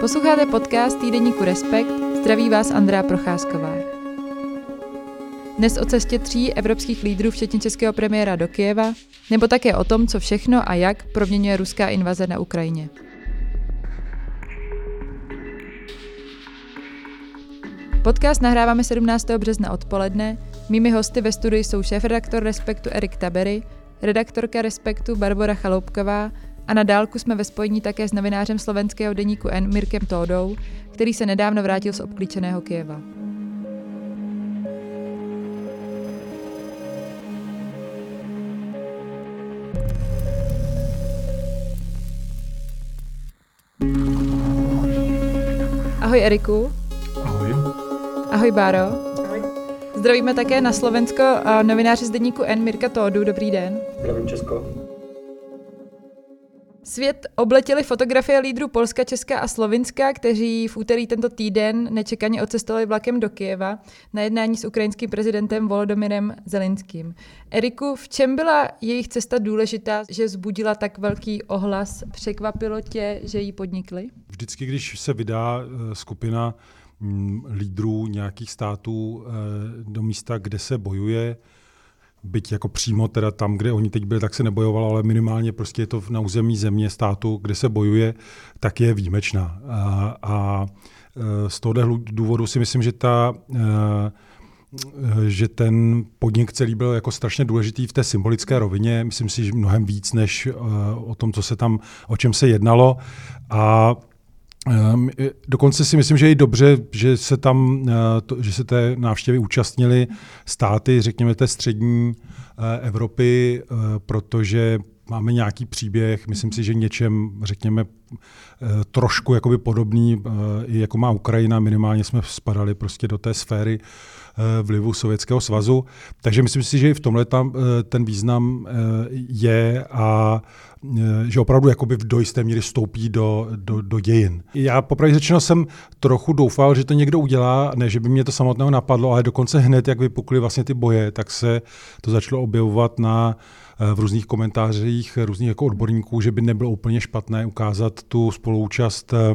Posloucháte podcast týdeníku Respekt, zdraví vás Andrá Procházková. Dnes o cestě tří evropských lídrů, včetně českého premiéra do Kijeva, nebo také o tom, co všechno a jak proměňuje ruská invaze na Ukrajině. Podcast nahráváme 17. března odpoledne. Mými hosty ve studiu jsou šéf-redaktor Respektu Erik Tabery, redaktorka Respektu Barbara Chaloupková a na dálku jsme ve spojení také s novinářem slovenského deníku N Mirkem Tódou, který se nedávno vrátil z obklíčeného Kijeva. Ahoj Eriku. Ahoj. Báro. Ahoj. Zdravíme také na Slovensko novináře z deníku N Mirka Tódu. Dobrý den. Zdravím Česko. Svět obletěly fotografie lídrů Polska, Česka a Slovinska, kteří v úterý tento týden nečekaně odcestovali vlakem do Kijeva na jednání s ukrajinským prezidentem Volodymyrem Zelinským. Eriku, v čem byla jejich cesta důležitá, že zbudila tak velký ohlas? Překvapilo tě, že ji podnikli? Vždycky, když se vydá eh, skupina lídrů nějakých států eh, do místa, kde se bojuje, byť jako přímo teda tam, kde oni teď byli, tak se nebojovalo, ale minimálně prostě je to na území země, státu, kde se bojuje, tak je výjimečná. A, a e, z toho důvodu si myslím, že ta e, že ten podnik celý byl jako strašně důležitý v té symbolické rovině. Myslím si, že mnohem víc než o tom, co se tam, o čem se jednalo. A dokonce si myslím, že je dobře, že se tam, eh, že se té návštěvy účastnili státy, řekněme, té střední eh, Evropy, protože máme nějaký příběh, myslím si, že něčem, řekněme, trošku jakoby podobný, jako má Ukrajina, minimálně jsme spadali prostě do té sféry vlivu Sovětského svazu. Takže myslím si, že i v tomhle tam ten význam je a Eh, že opravdu jakoby v do jisté míry stoupí do, do, do dějin. Já popravdě řečeno jsem trochu doufal, že to někdo udělá, ne, že by mě to samotného napadlo, ale dokonce hned, jak vypukly vlastně ty boje, tak se to začalo objevovat na eh, v různých komentářích různých jako odborníků, že by nebylo úplně špatné ukázat tu spoluúčast eh,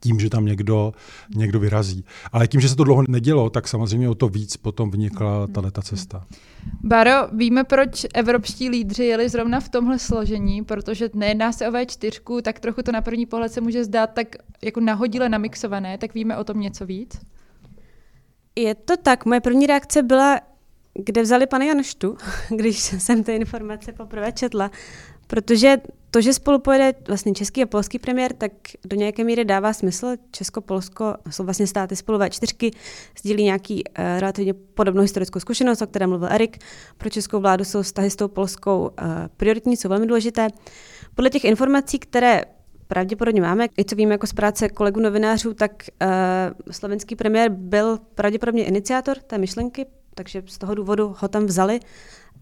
tím, že tam někdo, někdo vyrazí. Ale tím, že se to dlouho nedělo, tak samozřejmě o to víc potom vnikla ta cesta. Baro, víme, proč evropští lídři jeli zrovna v tomhle složení, protože nejedná se o V4, tak trochu to na první pohled se může zdát tak jako nahodile namixované, tak víme o tom něco víc? Je to tak. Moje první reakce byla, kde vzali pana Janštu, když jsem ty informace poprvé četla. Protože to, že spolu pojede vlastně český a polský premiér, tak do nějaké míry dává smysl. Česko-Polsko jsou vlastně státy spolu ve čtyřky, sdílí nějaký uh, relativně podobnou historickou zkušenost, o které mluvil Erik. Pro českou vládu jsou vztahy s tou polskou uh, prioritní, jsou velmi důležité. Podle těch informací, které pravděpodobně máme, i co víme jako z práce kolegů novinářů, tak uh, slovenský premiér byl pravděpodobně iniciátor té myšlenky, takže z toho důvodu ho tam vzali.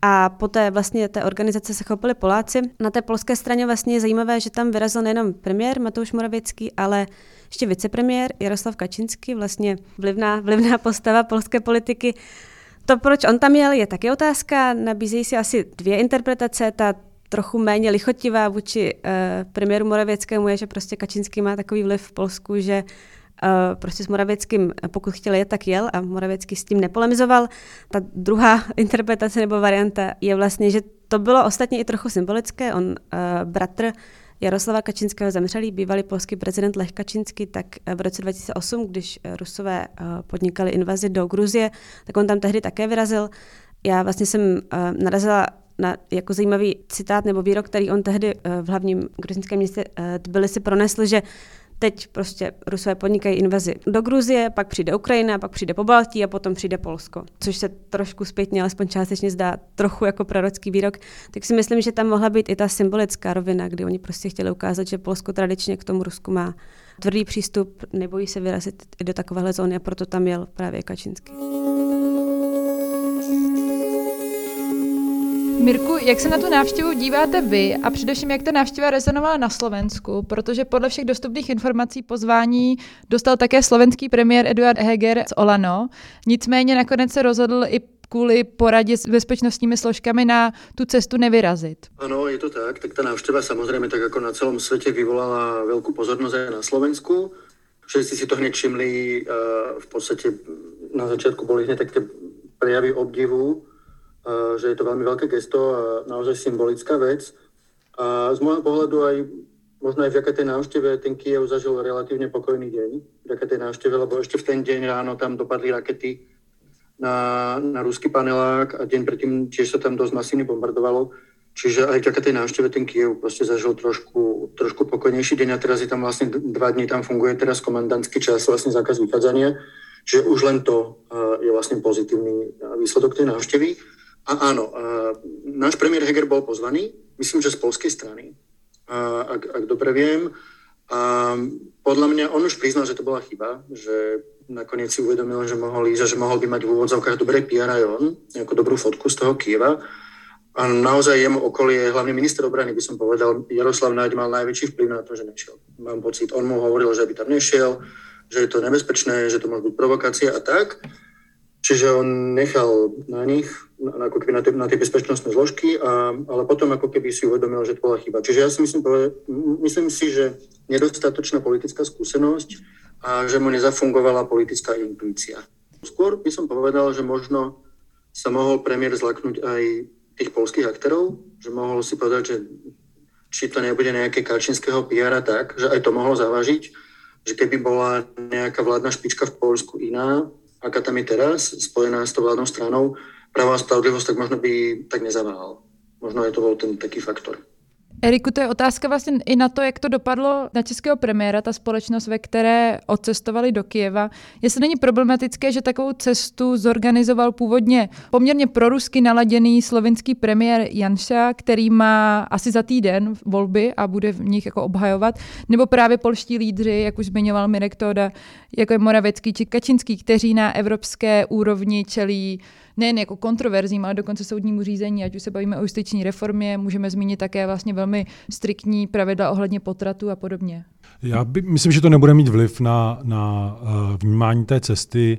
A poté vlastně té organizace se chopili Poláci. Na té polské straně vlastně je zajímavé, že tam vyrazil nejenom premiér Matouš Moravěcký, ale ještě vicepremiér Jaroslav Kačinský, vlastně vlivná, vlivná postava polské politiky. To, proč on tam jel, je taky otázka. Nabízejí si asi dvě interpretace. Ta trochu méně lichotivá vůči uh, premiéru Moravěckému je, že prostě Kačinský má takový vliv v Polsku, že Eh, prostě s Moravěckým, pokud chtěl jet, tak jel a Moravěcký s tím nepolemizoval. Ta druhá interpretace nebo varianta je vlastně, že to bylo ostatně i trochu symbolické. On, uh, bratr Jaroslava Kačinského zemřelý, bývalý polský prezident Lech Kačinský, tak v roce 2008, když Rusové podnikali invazi do Gruzie, tak on tam tehdy také vyrazil. Já vlastně jsem narazila na jako zajímavý citát nebo výrok, který on tehdy v hlavním gruzinském městě Tbilisi pronesl, že Teď prostě Rusové podnikají invazi do Gruzie, pak přijde Ukrajina, pak přijde po Baltí a potom přijde Polsko. Což se trošku zpětně, alespoň částečně zdá trochu jako prorocký výrok. Tak si myslím, že tam mohla být i ta symbolická rovina, kdy oni prostě chtěli ukázat, že Polsko tradičně k tomu Rusku má tvrdý přístup, nebojí se vyrazit i do takovéhle zóny a proto tam jel právě Kačinský. Mirku, jak se na tu návštěvu díváte vy a především jak ta návštěva rezonovala na Slovensku, protože podle všech dostupných informací pozvání dostal také slovenský premiér Eduard Heger z Olano, nicméně nakonec se rozhodl i kvůli poradě s bezpečnostními složkami na tu cestu nevyrazit. Ano, je to tak. Tak ta návštěva samozřejmě tak jako na celém světě vyvolala velkou pozornost na Slovensku. Všetci si to hned všimli, v podstatě na začátku boli hned také prejavy obdivu, že je to veľmi veľké gesto a naozaj symbolická vec. A z môjho pohľadu aj možno aj vďaka tej návšteve ten Kiev zažil relatívne pokojný deň. Vďaka tej návšteve, lebo ešte v ten deň ráno tam dopadli rakety na, na ruský panelák a deň predtým tiež sa tam dosť masívne bombardovalo. Čiže aj vďaka tej návšteve ten Kiev proste zažil trošku, trošku pokojnejší deň a teraz je tam vlastne dva dní, tam funguje teraz komandantský čas, vlastne zákaz vychádzania. Čiže už len to je vlastne pozitívny výsledok tej návštevy. A áno, náš premiér Heger bol pozvaný, myslím, že z polskej strany, ak, ak dobre viem. A podľa mňa on už priznal, že to bola chyba, že nakoniec si uvedomil, že mohol ísť a že mohol by mať v úvodzovkách dobré PR aj on, nejakú dobrú fotku z toho Kieva. A naozaj jemu okolie, hlavne minister obrany by som povedal, Jaroslav Naď mal najväčší vplyv na to, že nešiel. Mám pocit, on mu hovoril, že by tam nešiel, že je to nebezpečné, že to môže byť provokácia a tak. Čiže on nechal na nich, na, ako keby na tie, na tie bezpečnostné zložky, a, ale potom ako keby si uvedomil, že to bola chyba. Čiže ja si myslím, myslím si, že nedostatočná politická skúsenosť a že mu nezafungovala politická intuícia. Skôr by som povedal, že možno sa mohol premiér zlaknúť aj tých polských aktérov, že mohol si povedať, že či to nebude nejaké kačinského PR tak, že aj to mohlo zavažiť, že keby bola nejaká vládna špička v Polsku iná, je teraz, spojená s tou vládnou stranou, práva a spravodlivosť, tak možno by tak nezaváhal. Možno je to bol ten taký faktor. Eriku, to je otázka vlastně i na to, jak to dopadlo na českého premiéra, ta společnost, ve které odcestovali do Kijeva. Jestli není problematické, že takovou cestu zorganizoval původně poměrně prorusky naladěný slovinský premiér Janša, který má asi za týden volby a bude v nich jako obhajovat, nebo právě polští lídři, jak už zmiňoval Mirek Toda, jako je Moravecký či Kačinský, kteří na evropské úrovni čelí nejen jako kontroverzním, ale dokonce soudnímu řízení, ať už se bavíme o justiční reformě, můžeme zmínit také vlastně velmi striktní pravidla ohledně potratu a podobně. Já by, myslím, že to nebude mít vliv na, na uh, vnímání té cesty.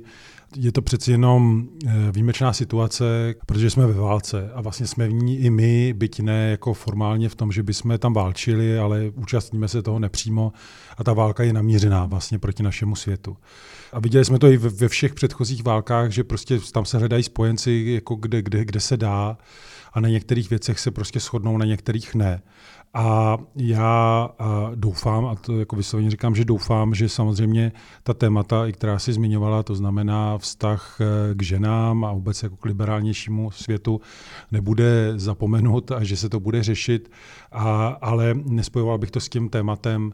Je to přeci jenom uh, výjimečná situace, protože jsme ve válce a vlastně jsme v ní i my, byť ne jako formálně v tom, že bychom tam válčili, ale účastníme se toho nepřímo a ta válka je namířená vlastně proti našemu světu. A viděli jsme to i ve všech předchozích válkách, že prostě tam se hledají spojenci, jako kde, kde, kde se dá a na některých věcech se prostě shodnou, na některých ne. A já doufám, a to jako vysloveně říkám, že doufám, že samozřejmě ta témata, i která si zmiňovala, to znamená vztah eh, k ženám a vůbec jako k liberálnějšímu světu, nebude zapomenut a že se to bude řešit, a, ale nespojoval bych to s tím tématem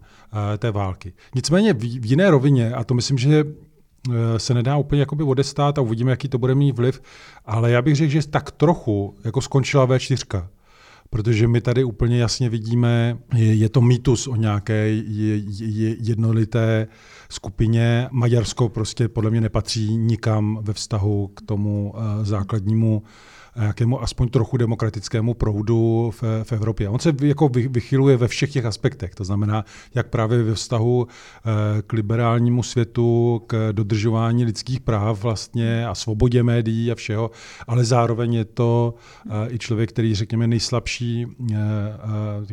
eh, té války. Nicméně v, v jiné rovině, a to myslím, že eh, se nedá úplně jakoby odestát a uvidíme, jaký to bude mít vliv, ale já bych řekl, že tak trochu jako skončila V4 protože my tady úplně jasně vidíme, je, to mýtus o nějaké je, je, jednolité skupině. Maďarsko prostě podle mě nepatří nikam ve vztahu k tomu uh, základnímu nějakému aspoň trochu demokratickému proudu v, v Evropě. On se jako vychyluje ve všech těch aspektech, to znamená, jak právě ve vztahu eh, k liberálnímu světu, k dodržování lidských práv vlastně a svobodě médií a všeho, ale zároveň je to eh, i člověk, který řekněme nejslabší, eh,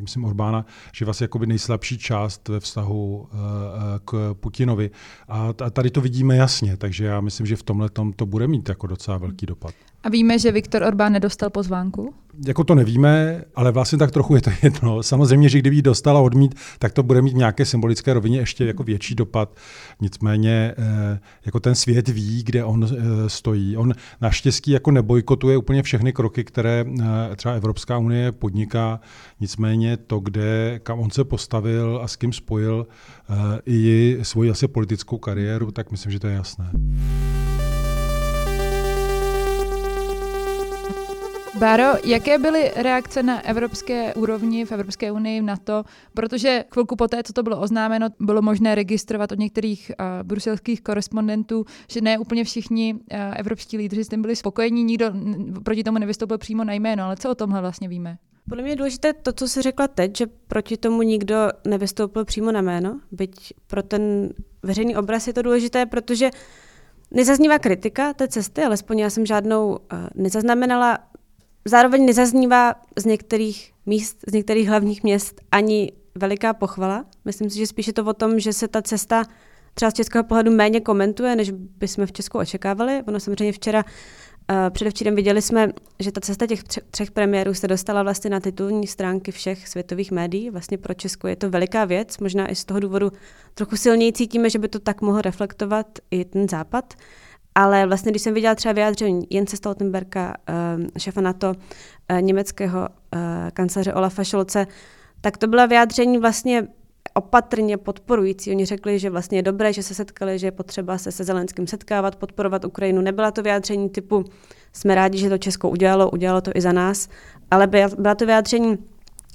myslím Orbána, že vlastně jakoby nejslabší část ve vztahu k Putinovi. A tady to vidíme jasně, takže já myslím, že v tomhle to bude mít jako docela velký dopad. A víme, že Viktor Orbán nedostal pozvánku? Jako to nevíme, ale vlastně tak trochu je to jedno. Samozřejmě, že kdyby ji dostala odmít, tak to bude mít nějaké symbolické rovině ještě jako větší dopad. Nicméně eh, jako ten svět ví, kde on eh, stojí. On naštěstí jako nebojkotuje úplně všechny kroky, které eh, třeba Evropská unie podniká. Nicméně to, kde, kam on se postavil a s kým spojil i svoji asi politickou kariéru, tak myslím, že to je jasné. Báro, jaké byly reakce na evropské úrovni v Evropské unii na to, protože chvilku poté, co to bylo oznámeno, bylo možné registrovat od některých uh, bruselských korespondentů, že ne úplně všichni uh, evropští lídři s tím byli spokojení, nikdo proti tomu nevystoupil přímo na jméno, ale co o tomhle vlastně víme? Podle mě je důležité to, co jsi řekla teď, že proti tomu nikdo nevystoupil přímo na jméno, byť pro ten veřejný obraz je to důležité, protože nezaznívá kritika té cesty, alespoň já jsem žádnou uh, nezaznamenala. Zároveň nezaznívá z některých míst, z některých hlavních měst ani veliká pochvala. Myslím si, že spíše to o tom, že se ta cesta třeba z českého pohledu méně komentuje, než bychom v Česku očekávali. Ono samozřejmě včera Uh, předevčírem viděli jsme, že ta cesta těch třech, premiérů se dostala vlastně na titulní stránky všech světových médií. Vlastně pro Česko je to veliká věc, možná i z toho důvodu trochu silněji cítíme, že by to tak mohlo reflektovat i ten západ. Ale vlastně, když jsem viděla třeba vyjádření Jence Stoltenberga, uh, šefa NATO, uh, německého uh, kanceláře Olafa Scholze, tak to byla vyjádření vlastně opatrně podporující. Oni řekli, že vlastně je dobré, že se setkali, že je potřeba se se Zelenským setkávat, podporovat Ukrajinu. Nebyla to vyjádření typu jsme rádi, že to Česko udělalo, udělalo to i za nás, ale byla to vyjádření,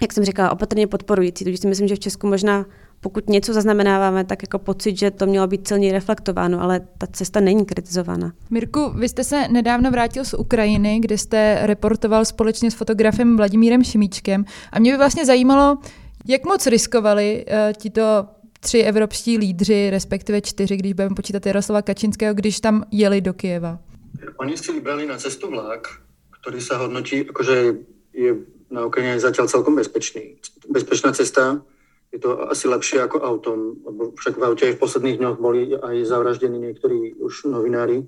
jak jsem říkala, opatrně podporující. Takže si myslím, že v Česku možná pokud něco zaznamenáváme, tak jako pocit, že to mělo být silně reflektováno, ale ta cesta není kritizována. Mirku, vy jste se nedávno vrátil z Ukrajiny, kde jste reportoval společně s fotografem Vladimírem Šimíčkem a mě by vlastně zajímalo, jak moc riskovali uh, tito tři evropští lídři, respektive čtyři, když budeme počítat Jaroslava Kačinského, když tam jeli do Kieva? Oni si vybrali na cestu vlak, který se hodnotí, jakože je na Ukrajině zatiaľ celkom bezpečný. Bezpečná cesta, je to asi lepšie ako autom, lebo však v aute v posledných dňoch boli aj zavraždení niektorí už novinári,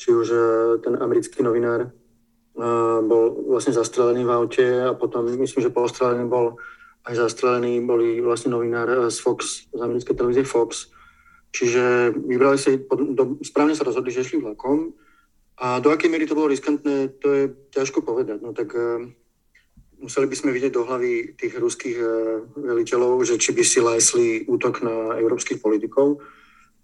či už eh, ten americký novinár uh, bol vlastne zastrelený v aute a potom myslím, že postrelený bol aj zastrelení boli vlastne novinár eh, z Fox, z americkej televízie Fox. Čiže vybrali si, do, správne sa rozhodli, že šli vlakom. A do akej miery to bolo riskantné, to je ťažko povedať. No tak museli by sme vidieť do hlavy tých ruských uh, veliteľov, že či by si lésli útok na európskych politikov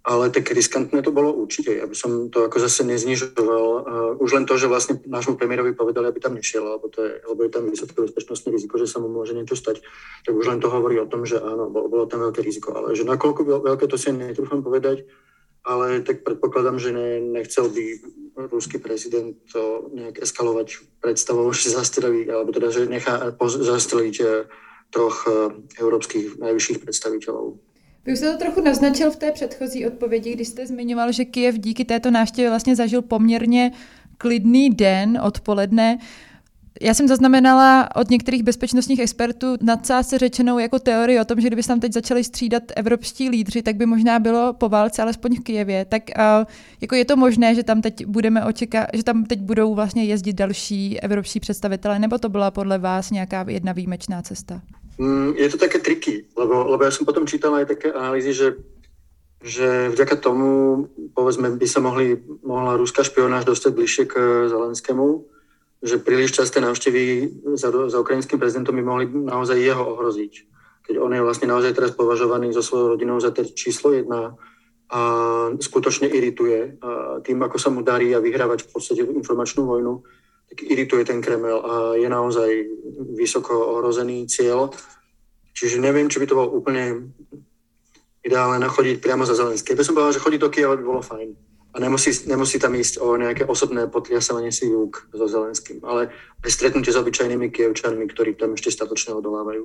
ale tak riskantné to bolo určite. Ja by som to ako zase neznižoval. Uh, už len to, že vlastne nášmu premiérovi povedali, aby tam nešiel, lebo, to je, lebo je tam vysoké bezpečnostné riziko, že sa mu môže niečo stať, tak už len to hovorí o tom, že bolo, bolo tam veľké riziko. Ale že nakoľko veľké to si netrúfam povedať, ale tak predpokladám, že ne, nechcel by ruský prezident to nejak eskalovať predstavou, že zastrelí, alebo teda, že nechá zastreliť troch eh, európskych najvyšších predstaviteľov. Vy už jste to trochu naznačil v té předchozí odpovědi, když jste zmiňoval, že Kiev díky této návštěvě vlastně zažil poměrně klidný den odpoledne. Já jsem zaznamenala od některých bezpečnostních expertů nadsázce řečenou jako teorii o tom, že kdyby se tam teď začali střídat evropští lídři, tak by možná bylo po válce, alespoň v Kijevě. Tak uh, jako je to možné, že tam teď budeme očekávat, že tam teď budou vlastně jezdit další evropští představitelé, nebo to byla podle vás nějaká jedna výjimečná cesta? Mm, je to také triky, lebo, lebo ja som potom čítal aj také analýzy, že, že vďaka tomu, povedzme, by sa mohli, mohla ruská špionáž dostať bližšie k Zelenskému, že príliš časté návštevy za, za ukrajinským prezidentom by mohli naozaj jeho ohroziť. Keď on je vlastne naozaj teraz považovaný so svojou rodinou za číslo jedna a skutočne irituje a tým, ako sa mu darí a vyhrávať v podstate informačnú vojnu, tak irituje ten Kreml a je naozaj vysoko ohrozený cieľ. Čiže neviem, či by to bolo úplne ideálne chodiť priamo za Zelenské. By som povedal, že chodiť do Kieva by bolo fajn. A nemusí, nemusí tam ísť o nejaké osobné potliasovanie si rúk so Zelenským, ale aj stretnutie s obyčajnými Kievčanmi, ktorí tam ešte statočne odolávajú.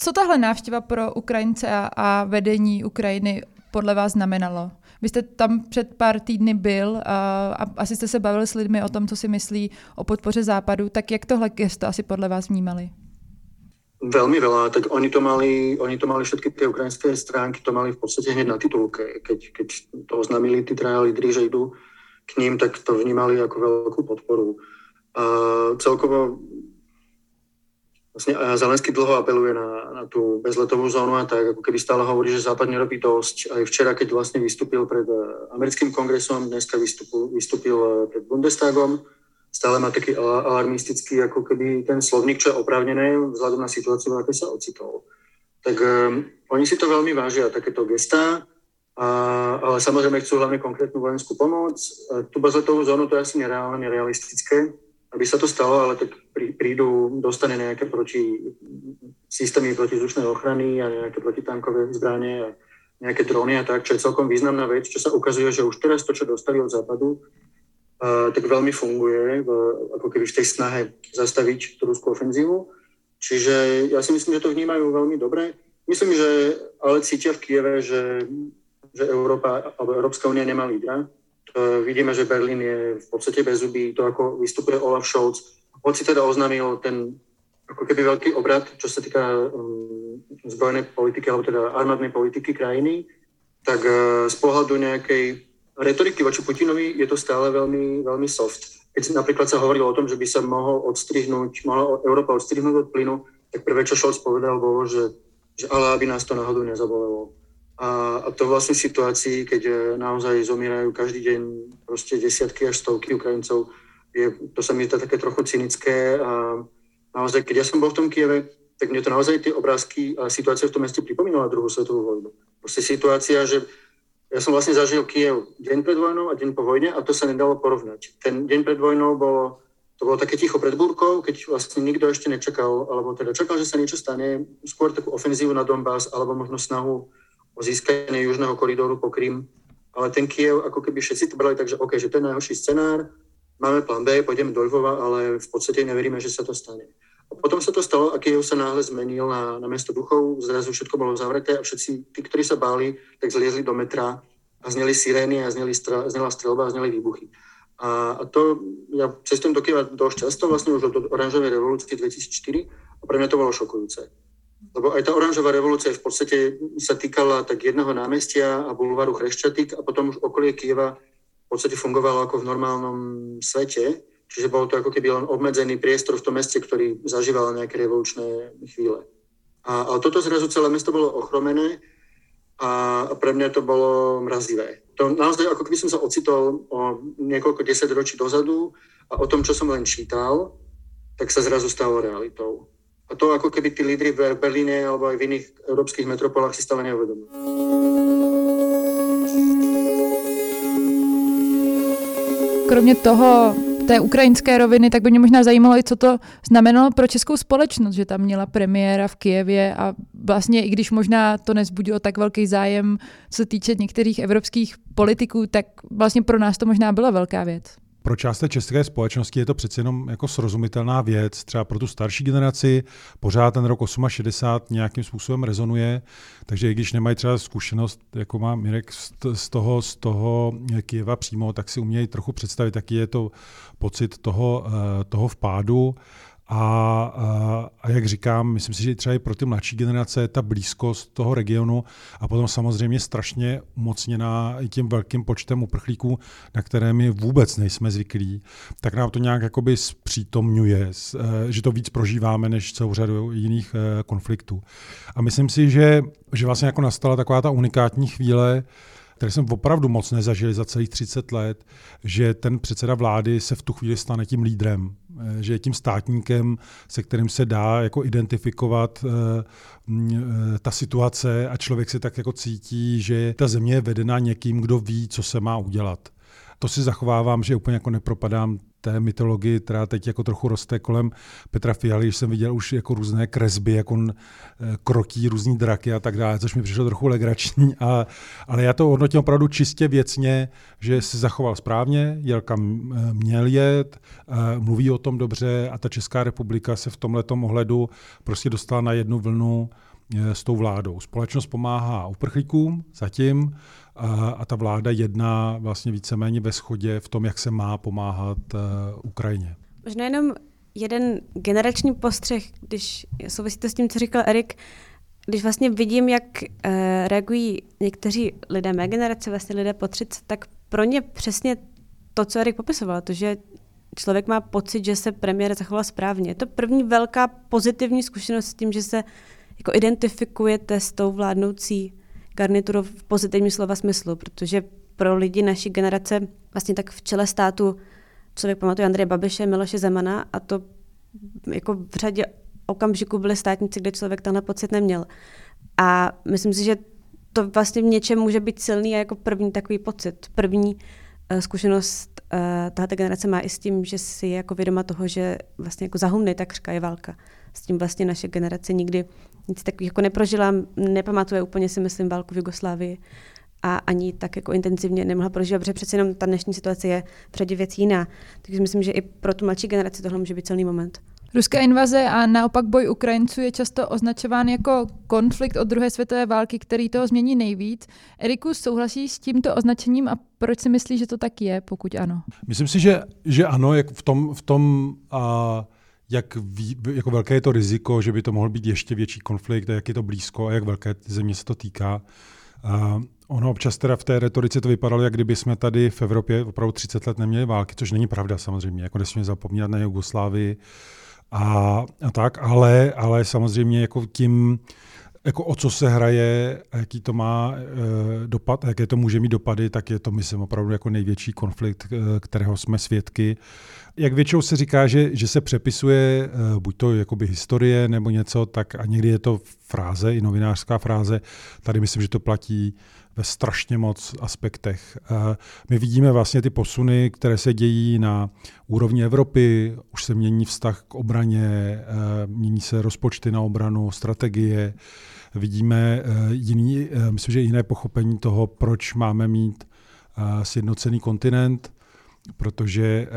Co tahle návštěva pro Ukrajince a, a vedení Ukrajiny podle vás znamenalo? Vy jste tam před pár týdny byl a, a asi jste se bavili s lidmi o tom, co si myslí o podpoře západu, tak jak tohle gesto asi podle vás vnímali? Veľmi veľa, tak oni to mali, oni to mali všetky tie ukrajinské stránky, to mali v podstate hneď na titulke. Keď, keď to oznámili tí traja lídry, že idú k ním, tak to vnímali ako veľkú podporu. A celkovo Vlastne Zelenský dlho apeluje na, na tú bezletovú zónu a tak, ako keby stále hovorí, že Západ nerobí dosť. Aj včera, keď vlastne vystúpil pred eh, americkým kongresom, dneska vystúpil, vystúpil eh, pred Bundestagom, stále má taký alarmistický ako keby ten slovník, čo je oprávnené vzhľadom na situáciu, v akej sa ocitol. Tak um, oni si to veľmi vážia, takéto gestá, a, ale samozrejme chcú hlavne konkrétnu vojenskú pomoc. A tú zónu to je asi nereálne, nerealistické aby sa to stalo, ale tak prídu, dostane nejaké proti systémy protizdušnej ochrany a nejaké protitankové zbranie a nejaké drony a tak, čo je celkom významná vec, čo sa ukazuje, že už teraz to, čo dostali od západu, tak veľmi funguje, v, ako keby v tej snahe zastaviť tú ruskú ofenzívu. Čiže ja si myslím, že to vnímajú veľmi dobre. Myslím, že ale cítia v Kieve, že, že Európa, alebo Európska únia nemá lídra. Vidíme, že Berlín je v podstate bez zuby, to ako vystupuje Olaf Scholz, hoci teda oznámil ten ako keby veľký obrad, čo sa týka um, zbrojnej politiky, alebo teda armádnej politiky krajiny, tak uh, z pohľadu nejakej retoriky voči Putinovi je to stále veľmi, veľmi soft. Keď napríklad sa hovorilo o tom, že by sa mohol odstrihnúť, mohla Európa odstrihnúť od plynu, tak prvé, čo Scholz povedal, bolo, že, že ale aby nás to náhodou nezabolelo. A, a to vlastne v situácii, keď e, naozaj zomierajú každý deň proste desiatky až stovky Ukrajincov, je, to sa mi zdá také trochu cynické a naozaj, keď ja som bol v tom Kieve, tak mne to naozaj tie obrázky a situácia v tom meste pripomínala druhú svetovú vojnu. Proste situácia, že ja som vlastne zažil Kiev deň pred vojnou a deň po vojne a to sa nedalo porovnať. Ten deň pred vojnou bolo, to bolo také ticho pred búrkou, keď vlastne nikto ešte nečakal, alebo teda čakal, že sa niečo stane, skôr takú ofenzívu na Donbass, alebo možno snahu o získanie južného koridoru po Krym. Ale ten Kiev, ako keby všetci to brali tak, že OK, že to je najhorší scenár, máme plán B, pôjdeme do Lvova, ale v podstate neveríme, že sa to stane. Potom sa to stalo a Kiev sa náhle zmenil na, na mesto duchov, zrazu všetko bolo zavreté a všetci tí, ktorí sa báli, tak zliezli do metra a zneli sirény a zneli stra, znela strelba a zneli výbuchy. A, a to, ja cestujem do Kieva dosť často, vlastne už od oranžovej revolúcie 2004 a pre mňa to bolo šokujúce lebo aj tá oranžová revolúcia v podstate sa týkala tak jedného námestia a bulváru Chreščatik a potom už okolie Kieva v podstate fungovalo ako v normálnom svete, čiže bol to ako keby len obmedzený priestor v tom meste, ktorý zažíval nejaké revolučné chvíle. A, ale toto zrazu celé mesto bolo ochromené a, a pre mňa to bolo mrazivé. To naozaj ako keby som sa ocitol o niekoľko desať ročí dozadu a o tom, čo som len čítal, tak sa zrazu stalo realitou. A to ako keby tí lídry v Berlíne alebo aj v iných európskych metropolách si stále neuvedomujú. Kromě toho, té ukrajinské roviny, tak by mě možná zajímalo i, co to znamenalo pro českou společnost, že tam měla premiéra v Kijevě a vlastně i když možná to nezbudilo tak velký zájem, co se týče některých evropských politiků, tak vlastně pro nás to možná byla velká věc pro část té české společnosti je to přece jenom jako srozumitelná věc. Třeba pro tu starší generaci pořád ten rok 68 nějakým způsobem rezonuje, takže i když nemají třeba zkušenost, jako má Mirek z toho, z toho Kijeva přímo, tak si umějí trochu představit, jaký je to pocit toho, eh, toho vpádu. A, a, a jak říkám, myslím si, že třeba i pro ty mladší generace ta blízkost toho regionu a potom samozřejmě strašně umocněná i tím velkým počtem uprchlíků, na které my vůbec nejsme zvyklí, tak nám to nějak jakoby zpřítomňuje, eh, že to víc prožíváme než celou řadu jiných eh, konfliktů. A myslím si, že, že vlastně jako nastala taková ta unikátní chvíle, které jsem opravdu moc nezažil za celých 30 let, že ten předseda vlády se v tu chvíli stane tím lídrem, že je tím státníkem, se kterým se dá jako identifikovat eh, eh, ta situace a člověk se tak jako cítí, že ta země je vedena někým, kdo ví, co se má udělat. To si zachovávám, že úplně jako nepropadám té mytologii, která teď jako trochu roste kolem Petra Fialy, když jsem viděl už jako různé kresby, jak on eh, krotí různý draky a tak dále, což mi přišlo trochu legrační, a, ale já to hodnotím opravdu čistě věcně, že se zachoval správně, jel kam eh, měl jet, eh, mluví o tom dobře a ta Česká republika se v tomhle ohledu prostě dostala na jednu vlnu s tou vládou. Společnost pomáhá uprchlíkům zatím, a, a ta vláda jedná vlastně víceméně ve shodě v tom, jak se má pomáhat uh, Ukrajině. Možná jenom jeden generační postřeh, když souvisí to s tím, co říkal Erik, když vlastně vidím, jak uh, reagují někteří lidé mé generace, vlastně lidé po 30, tak pro ně přesně to, co Erik popisoval, to, že člověk má pocit, že se premiér zachoval správně. Je to první velká pozitivní zkušenost s tím, že se jako identifikujete s tou vládnoucí garnituru v pozitivním slova smyslu, protože pro lidi naší generace vlastně tak v čele státu člověk pamatuje Andreje Babiše, Miloše Zemana a to jako v řadě okamžiků byly státníci, kde člověk tenhle pocit neměl. A myslím si, že to vlastně v něčem může být silný a jako první takový pocit, první uh, zkušenost tahle generace má i s tím, že si je jako vědoma toho, že vlastně jako zahumnej takřka je válka. S tím vlastně naše generace nikdy nic takového jako neprožila, nepamatuje úplně si myslím válku v Jugoslávii a ani tak jako intenzivně nemohla prožívat, protože přece jenom ta dnešní situace je předě věc jiná. Takže myslím, že i pro tu mladší generaci tohle může být celý moment. Ruská invaze a naopak boj Ukrajinců je často označován jako konflikt od druhé světové války, který toho změní nejvíc. Eriku, souhlasí s tímto označením a proč si myslíš, že to tak je, pokud ano? Myslím si, že, že ano, jak v tom, v tom a jak ví, jako velké je to riziko, že by to mohl být ještě větší konflikt a jak je to blízko a jak velké země se to týká. A ono občas teda v té retorice to vypadalo, jak kdyby jsme tady v Evropě opravdu 30 let neměli války, což není pravda samozřejmě. Jako nesmíme zapomínat na Jugoslávii, a, a tak, ale, ale samozřejmě jako tím, jako o co se hraje, jaký to má e, dopad, jaké to může mít dopady, tak je to, myslím, opravdu jako největší konflikt, e, kterého jsme svědky. Jak většinou se říká, že, že se přepisuje e, buď to jakoby historie nebo něco, tak a někdy je to fráze, i novinářská fráze. Tady myslím, že to platí ve strašně moc aspektech. My vidíme vlastně ty posuny, které se dějí na úrovni Evropy, už se mění vztah k obraně, mění se rozpočty na obranu, strategie, vidíme jiný, myslím, že jiné pochopení toho, proč máme mít sjednocený kontinent, protože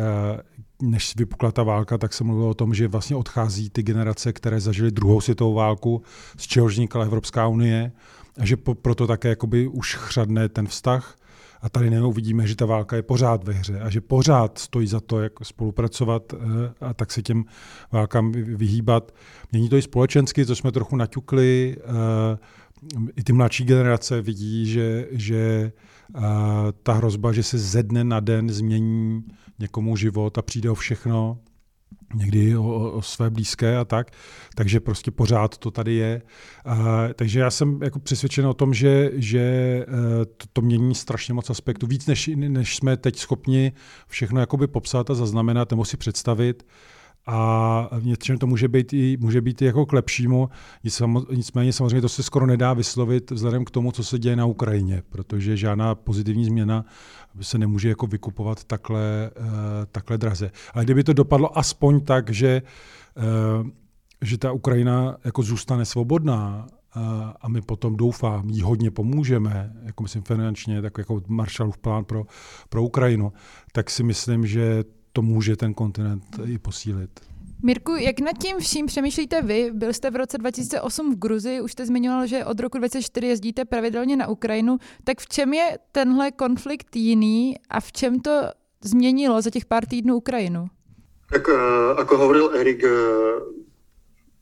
než vypukla ta válka, tak se mluvilo o tom, že vlastně odchází ty generace, které zažily druhou světovou válku, z čehož vznikla Evropská unie a že proto také jakoby už chřadne ten vztah. A tady najednou vidíme, že ta válka je pořád ve hře a že pořád stojí za to, jak spolupracovat eh, a tak se těm válkám vyhýbat. Mění to i společensky, co jsme trochu naťukli. Eh, I ty mladší generace vidí, že, že eh, ta hrozba, že se ze dne na den změní někomu život a přijde o všechno, někdy o, o své blízké a tak, takže prostě pořád to tady je. A, takže já jsem jako přesvědčen o tom, že, že e, to, to mění strašně moc aspektů, víc než, než jsme teď schopni všechno jakoby popsat a zaznamenat nebo si představit a něčem to může být i, může být i jako k lepšímu. Nicméně samozřejmě to se skoro nedá vyslovit vzhledem k tomu, co se děje na Ukrajině, protože žádná pozitivní změna se nemůže jako vykupovat takhle, uh, takhle draze. Ale kdyby to dopadlo aspoň tak, že, uh, že ta Ukrajina jako zůstane svobodná uh, a my potom doufám, jí hodně pomůžeme, jako myslím finančně, tak jako Marshallův plán pro, pro Ukrajinu, tak si myslím, že to může ten kontinent i posílit. Mirku, jak nad tím vším přemýšlíte vy? Byl jste v roce 2008 v Gruzi, už jste zmiňoval, že od roku 2004 jezdíte pravidelně na Ukrajinu. Tak v čem je tenhle konflikt jiný a v čem to změnilo za těch pár týdnů Ukrajinu? Tak uh, ako hovoril Erik, uh,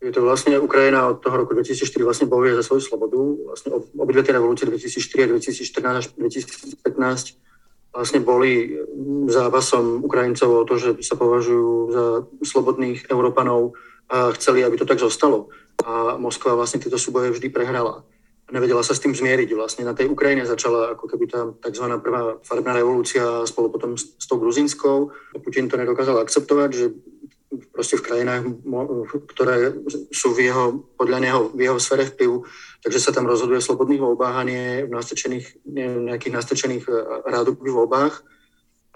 je to vlastně Ukrajina od toho roku 2004 vlastně bojuje za svoju slobodu. Vlastně obě ty revoluce 2004 a 2014 až 2015 vlastne boli zápasom Ukrajincov o to, že sa považujú za slobodných Európanov a chceli, aby to tak zostalo. A Moskva vlastne tieto súboje vždy prehrala. Nevedela sa s tým zmieriť. Vlastne na tej Ukrajine začala ako keby tá tzv. prvá farbná revolúcia spolu potom s tou gruzinskou. Putin to nedokázal akceptovať, že proste v krajinách, ktoré sú v jeho, podľa neho, v jeho sfere vplyvu, takže sa tam rozhoduje v slobodných voľbách a nie v nastrčených, nie v nejakých nastrčených eh, rádokových voľbách.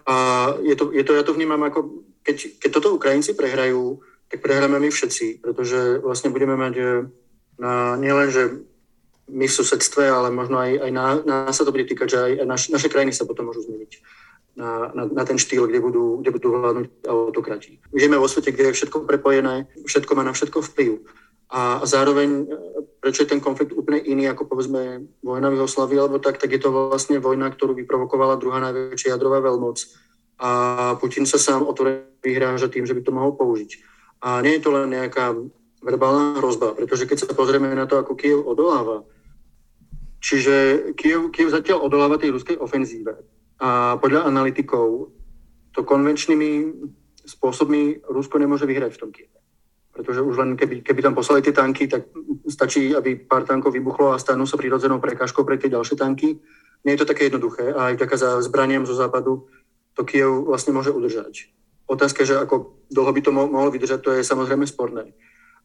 A je to, je to, ja to vnímam ako, keď, keď toto Ukrajinci prehrajú, tak prehráme my všetci, pretože vlastne budeme mať eh, na, nielen, že my v susedstve, ale možno aj, aj nás, nás sa to bude týkať, že aj, aj naš, naše krajiny sa potom môžu zmeniť na, na, na ten štýl, kde budú, kde budú vládnuť autokrati. Žijeme vo svete, kde je všetko prepojené, všetko má na všetko vplyv. A, zároveň, e, prečo je ten konflikt úplne iný ako povedzme vojna v Jugoslavii alebo tak, tak je to vlastne vojna, ktorú vyprovokovala druhá najväčšia jadrová veľmoc. A Putin sa sám otvorene vyhráža tým, že by to mohol použiť. A nie je to len nejaká verbálna hrozba, pretože keď sa pozrieme na to, ako Kiev odoláva, čiže Kiev, Kiev zatiaľ odoláva tej ruskej ofenzíve, a podľa analytikov to konvenčnými spôsobmi Rusko nemôže vyhrať v tom Kieve. Pretože už len keby, keby tam poslali tie tanky, tak stačí, aby pár tankov vybuchlo a stanú sa prirodzenou prekážkou pre tie ďalšie tanky. Nie je to také jednoduché a aj taká za zbraniem zo západu to Kiev vlastne môže udržať. Otázka, že ako dlho by to mohlo vydržať, to je samozrejme sporné.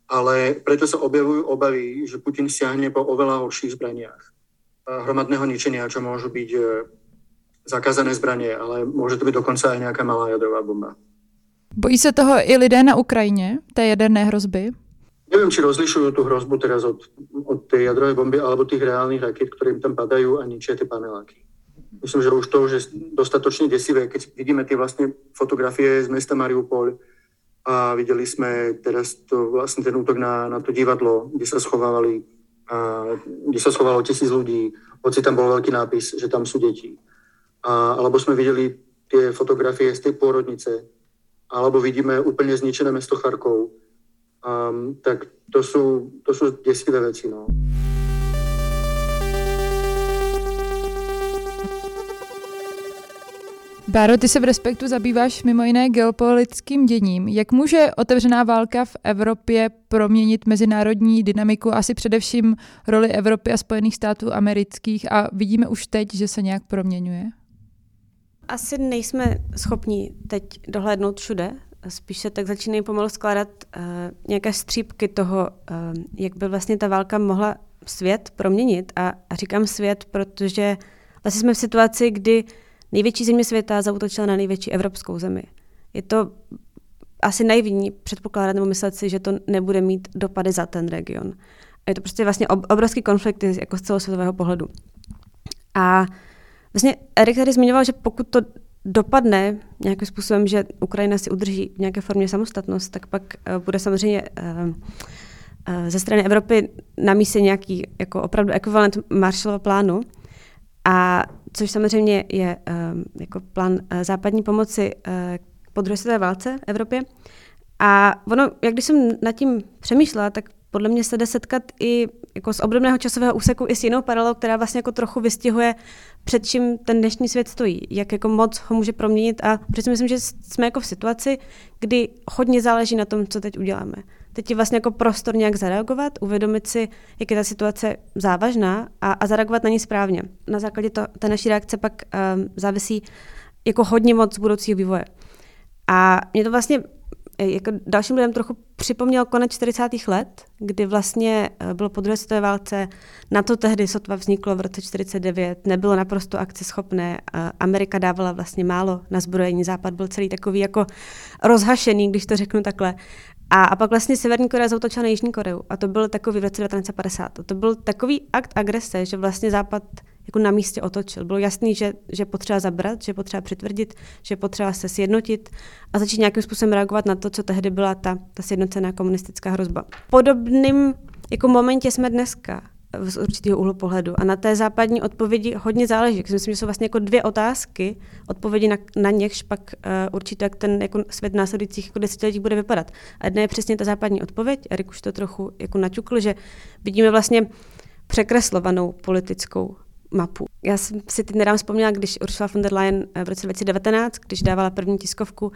Ale preto sa objavujú obavy, že Putin siahne po oveľa horších zbraniach hromadného ničenia, čo môžu byť zakázané zbraně, ale může to být dokonce i nějaká malá jadrová bomba. Bojí se toho i lidé na Ukrajině, té jaderné hrozby? Nevím, či rozlišují tu hrozbu teraz od, od té jadrové bomby alebo těch reálných raket, které jim tam padají a ničí ty paneláky. Myslím, že už to už je dostatočně děsivé, keď vidíme ty vlastně fotografie z města Mariupol a viděli jsme teraz to, vlastně ten útok na, na to divadlo, kde se schovávali, a, kde se schovalo tisíc lidí, hoci tam byl velký nápis, že tam jsou děti. A, alebo jsme viděli ty fotografie z té porodnice, alebo vidíme úplně zničené město Charkov, um, tak to jsou, to jsou děsivé věci. No. Báro, ty se v Respektu zabýváš mimo jiné geopolitickým děním. Jak může otevřená válka v Evropě proměnit mezinárodní dynamiku, asi především roli Evropy a Spojených států amerických a vidíme už teď, že se nějak proměňuje? Asi nejsme schopni teď dohlédnout všude. Spíš se tak začínají pomalu skládat uh, nějaké střípky toho, uh, jak by vlastně ta válka mohla svět proměnit. A, a říkám svět, protože vlastně jsme v situaci, kdy největší země světa zautočila na největší evropskou zemi. Je to asi naivní předpokládat nebo myslet si, že to nebude mít dopady za ten region. Je to prostě vlastně obrovský konflikt jako z celosvětového pohledu. A vlastně Erik tady zmiňoval, že pokud to dopadne nějakým způsobem, že Ukrajina si udrží v nějaké formě samostatnost, tak pak uh, bude samozřejmě uh, uh, ze strany Evropy na místě nějaký jako opravdu ekvivalent Marshallova plánu. A což samozřejmě je um, jako plán uh, západní pomoci uh, po druhé světové válce Evropě. A ono, jak když jsem nad tím přemýšlela, tak podle mě se jde setkat i jako z obdobného časového úseku i s jinou paralelou, která vlastně jako trochu vystihuje, před čím ten dnešní svět stojí, jak jako moc ho může proměnit a přeci myslím, že jsme jako v situaci, kdy hodně záleží na tom, co teď uděláme. Teď je vlastně jako prostor nějak zareagovat, uvědomit si, jak je ta situace závažná a, a zareagovat na ní správně. Na základě to, té naší reakce pak um, závisí jako hodně moc budoucího vývoje. A mě to vlastně jako dalším lidem trochu připomněl konec 40. let, kdy vlastně eh, bylo po druhé světové válce, na to tehdy sotva vzniklo v roce 49, nebylo naprosto akceschopné, Amerika dávala vlastně málo na zbrojení, Západ byl celý takový jako rozhašený, když to řeknu takhle. A, a pak vlastně Severní Korea zautočila na Jižní Koreu a to byl takový v roce 1950. To byl takový akt agrese, že vlastně Západ jako na místě otočil. Bylo jasný, že, že potřeba zabrat, že potřeba přitvrdit, že potřeba se sjednotit a začít nějakým způsobem reagovat na to, co tehdy byla ta, ta sjednocená komunistická hrozba. Podobným jako momentě jsme dneska z určitého úhlu pohledu. A na té západní odpovědi hodně záleží. Myslím, že jsou vlastně jako dvě otázky, odpovědi na, na něchž pak uh, určitě, jak ten jako svět následujících jako desetiletí bude vypadat. A jedna je přesně ta západní odpověď. Erik už to trochu jako naťukl, že vidíme vlastně překreslovanou politickou mapu. Já jsem si teď nedám vzpomněla, když Ursula von der Leyen eh, v roce 2019, když dávala první tiskovku, uh,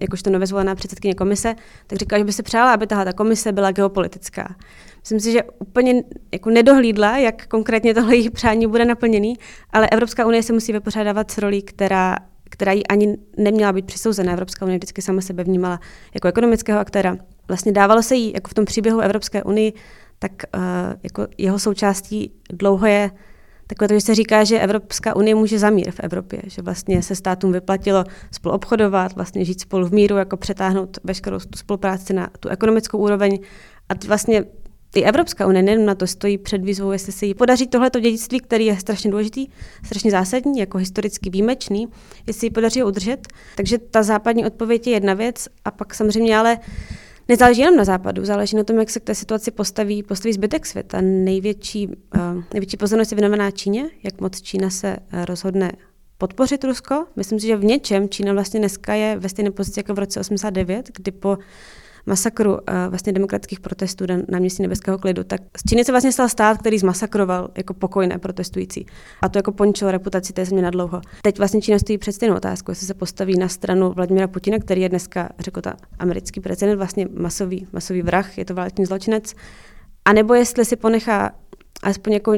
jakožto nově zvolená předsedkyně komise, tak říkala, že by se přála, aby tahle ta komise byla geopolitická. Myslím si, že úplně jako nedohlídla, jak konkrétně tohle jejich přání bude naplněný, ale Evropská unie se musí vypořádávat s rolí, která která jí ani neměla být přisouzena. Evropská unie vždycky sama sebe vnímala jako ekonomického aktéra. Vlastně dávalo se jí, jako v tom příběhu Evropské unii, tak uh, jako jeho součástí dlouho je takové to, že se říká, že Evropská unie může zamír v Evropě, že vlastně se státům vyplatilo spolu obchodovat, vlastně žít spolu v míru, jako přetáhnout veškerou tu spolupráci na tu ekonomickou úroveň. A vlastně i Evropská unie nejen na to stojí před výzvou, jestli se jí podaří tohleto dědictví, který je strašně důležitý, strašně zásadní, jako historicky výjimečný, jestli ji podaří udržet. Takže ta západní odpověď je jedna věc a pak samozřejmě ale nezáleží jenom na západu, záleží na tom, jak se k té situaci postaví, postaví zbytek světa. Největší, uh, největší pozornost je věnovaná Číně, jak moc Čína se uh, rozhodne podpořit Rusko. Myslím si, že v něčem Čína vlastně dneska je ve stejné pozici jako v roce 89, kdy po masakru uh, vlastně demokratických protestů na, městě nebeského klidu, tak z Číny se vlastně stal stát, který zmasakroval jako pokojné protestující. A to jako pončilo reputaci té země na dlouho. Teď vlastně Čína stojí před stejnou otázkou, jestli se postaví na stranu Vladimira Putina, který je dneska, řekl ta americký prezident, vlastně masový, masový vrah, je to válečný zločinec, a nebo jestli si ponechá alespoň jako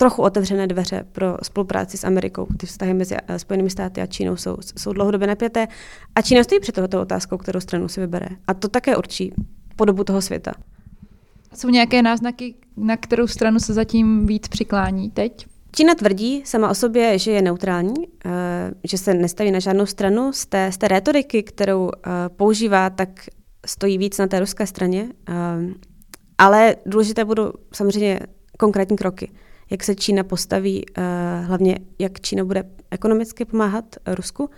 trochu otevřené dveře pro spolupráci s Amerikou. Ty vztahy mezi eh, Spojenými státy a Čínou jsou, jsou dlouhodobě napěté. A Čína stojí před tohoto otázkou, kterou stranu si vybere. A to také určí podobu toho světa. Jsou nějaké náznaky, na kterou stranu se zatím víc přiklání teď? Čína tvrdí sama o sobě, že je neutrální, uh, že se nestaví na žádnou stranu. Z té, z té rétoriky, kterou uh, používá, tak stojí víc na té ruské straně. Ale důležité budou samozřejmě konkrétní kroky. Jak se Čína postaví, uh, hlavně jak Čína bude ekonomicky pomáhat Rusku.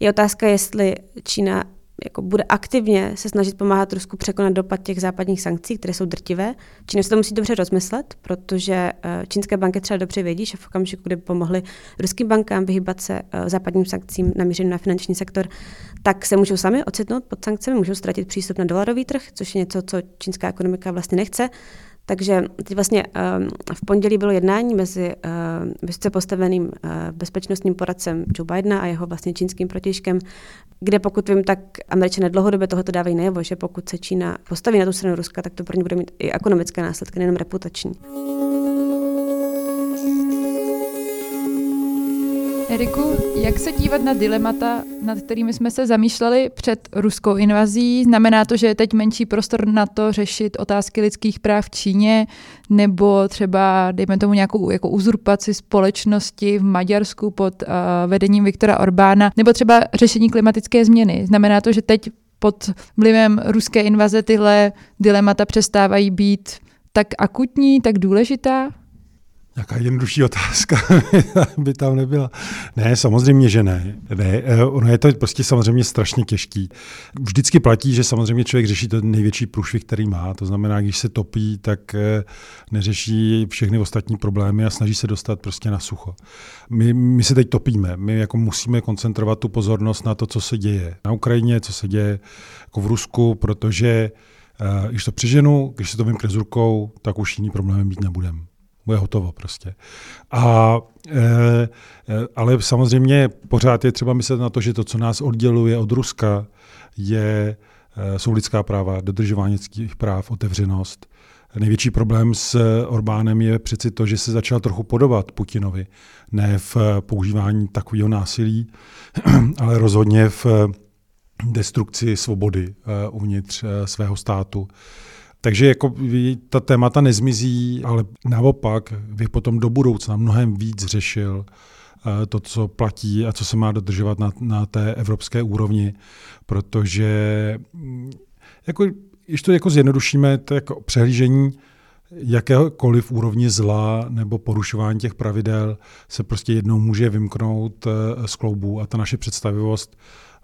Je otázka, jestli Čína jako bude aktivně se snažit pomáhat Rusku překonat dopad těch západních sankcí, které jsou drtivé. Čína se to musí dobře rozmyslet, protože eh, čínské banky třeba dobře vědí, že v okamžiku, kdy pomohly ruským bankám vyhýbat se eh, západním sankcím namířeným na finanční sektor, tak se můžou sami ocitnout pod sankcemi, můžou ztratit přístup na dolarový trh, což je něco, co čínská ekonomika vlastně nechce. Takže teď vlastně um, v pondělí bylo jednání mezi uh, vysoce postaveným uh, bezpečnostním poradcem Joe Bidena a jeho vlastně čínským protižkem, kde pokud vím, tak američané dlouhodobě tohoto dávají najevo, že pokud se Čína postaví na tu stranu Ruska, tak to pro ně bude mít i ekonomické následky, nejenom reputační. Eriku, jak se dívat na dilemata, nad kterými jsme se zamýšleli před ruskou invazí? Znamená to, že je teď menší prostor na to řešit otázky lidských práv v Číně, nebo třeba, dejme tomu, nějakou jako uzurpaci společnosti v Maďarsku pod uh, vedením Viktora Orbána, nebo třeba řešení klimatické změny? Znamená to, že teď pod vlivem ruské invaze tyhle dilemata přestávají být tak akutní, tak důležitá? Jaká jednodušší otázka by tam nebyla. Ne, samozřejmě, že ne. ne. Eh, ono je to prostě samozřejmě strašně těžký. Vždycky platí, že samozřejmě člověk řeší ten největší průšvih, který má. To znamená, když se topí, tak eh, neřeší všechny ostatní problémy a snaží se dostat prostě na sucho. My, my se teď topíme. My jako musíme koncentrovat tu pozornost na to, co se děje na Ukrajině, co se děje jako v Rusku, protože uh, když to přeženu, když se to vymkne z rukou, tak už jiný problémy mít nebudeme bude hotovo prostě. A, e, ale samozřejmě pořád je třeba myslet na to, že to, co nás odděluje od Ruska, je, e, jsou lidská práva, dodržování lidských práv, otevřenost. Největší problém s Orbánem je přeci to, že se začal trochu podobat Putinovi. Ne v používání takového násilí, ale rozhodně v destrukci svobody uvnitř svého státu. Takže jako ta témata nezmizí, ale naopak bych potom do budoucna mnohem víc řešil eh, to, co platí a co se má dodržovat na, na té evropské úrovni, protože mm, jako, když to jako zjednodušíme, to jako přehlížení jakékoliv úrovni zla nebo porušování těch pravidel se prostě jednou může vymknout eh, z kloubů a ta naše představivost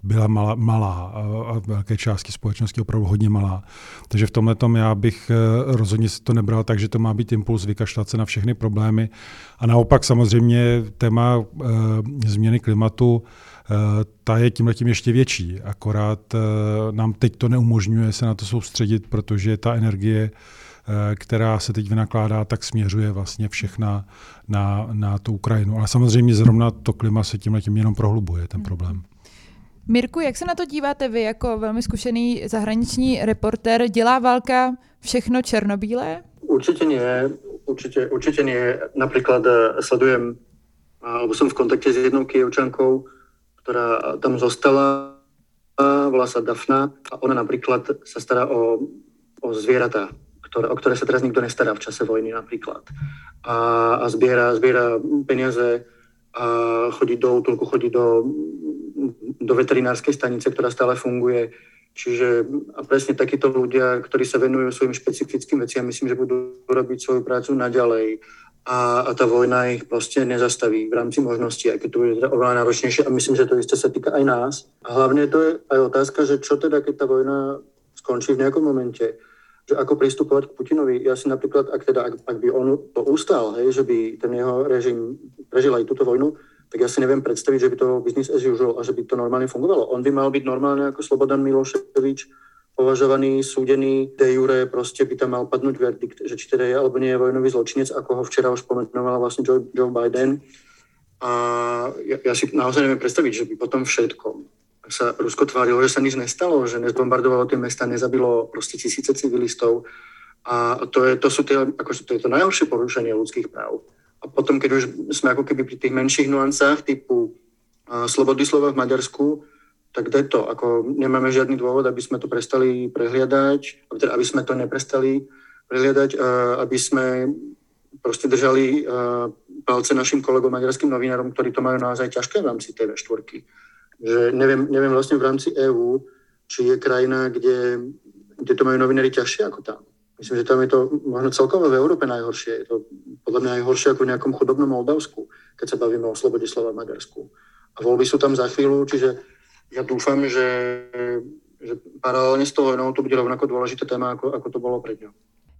byla malá, malá a velké části společnosti opravdu hodně malá. Takže v tomhle tom já bych eh, rozhodně si to nebral tak, že to má být impuls vykašlat se na všechny problémy. A naopak samozřejmě téma e, změny klimatu, e, ta je tímhle tím ještě větší. Akorát e, nám teď to neumožňuje se na to soustředit, protože ta energie která se teď vynakládá, tak směřuje vlastně všechna na, na tu Ukrajinu. Ale samozřejmě zrovna to klima se tímhle tím jenom prohlubuje, ten problém. Mirku, jak se na to díváte vy jako velmi zkušený zahraniční reporter? Dělá válka všechno černobílé? Určitě nie. Určitě, určitě nie. Například eh, sledujem, alebo jsem v kontakte s jednou kijevčankou, která tam zostala, volá sa Dafna a ona například se stará o, o zvířata, ktoré, o které se teraz nikdo nestará v čase vojny například. A, a zbiera, zbiera peniaze a chodí do útulku, chodí do do veterinárskej stanice, ktorá stále funguje. Čiže a presne takíto ľudia, ktorí sa venujú svojim špecifickým veciam, myslím, že budú robiť svoju prácu naďalej a, a tá vojna ich proste nezastaví v rámci možností, keď to bude oveľa náročnejšie a myslím, že to isté sa týka aj nás. A hlavne to je aj otázka, že čo teda, keď tá vojna skončí v nejakom momente, že ako pristupovať k Putinovi. Ja si napríklad, ak, teda, ak, ak by on to ustal, hej, že by ten jeho režim prežil aj túto vojnu, tak ja si neviem predstaviť, že by to business as usual a že by to normálne fungovalo. On by mal byť normálne ako Slobodan Miloševič považovaný, súdený, de jure, proste by tam mal padnúť verdikt, že či teda je alebo nie je vojnový zločinec, ako ho včera už pomenovala vlastne Joe, Joe Biden. A ja, ja si naozaj neviem predstaviť, že by potom všetkom sa Rusko tvárilo, že sa nič nestalo, že nezbombardovalo tie mesta, nezabilo proste tisíce civilistov. A to, je, to sú tie, akože to je to najhoršie porušenie ľudských práv. A potom, keď už sme ako keby pri tých menších nuancách typu uh, slobody slova v Maďarsku, tak je to. Ako nemáme žiadny dôvod, aby sme to prestali prehliadať, aby sme to neprestali prehliadať, aby sme proste držali uh, palce našim kolegom maďarským novinárom, ktorí to majú naozaj ťažké v rámci TV štvorky. Že neviem, neviem vlastne v rámci EÚ, či je krajina, kde, kde to majú novinári ťažšie ako tam. Myslím, že tam je to možno celkovo v Európe najhoršie. Je to podľa mňa aj horšie ako v nejakom chudobnom Moldavsku, keď sa bavíme o slobode slova v Maďarsku. A voľby sú tam za chvíľu, čiže ja dúfam, že, že paralelně s tou vojnou to bude rovnako dôležité téma, ako, ako to bolo pred ňou.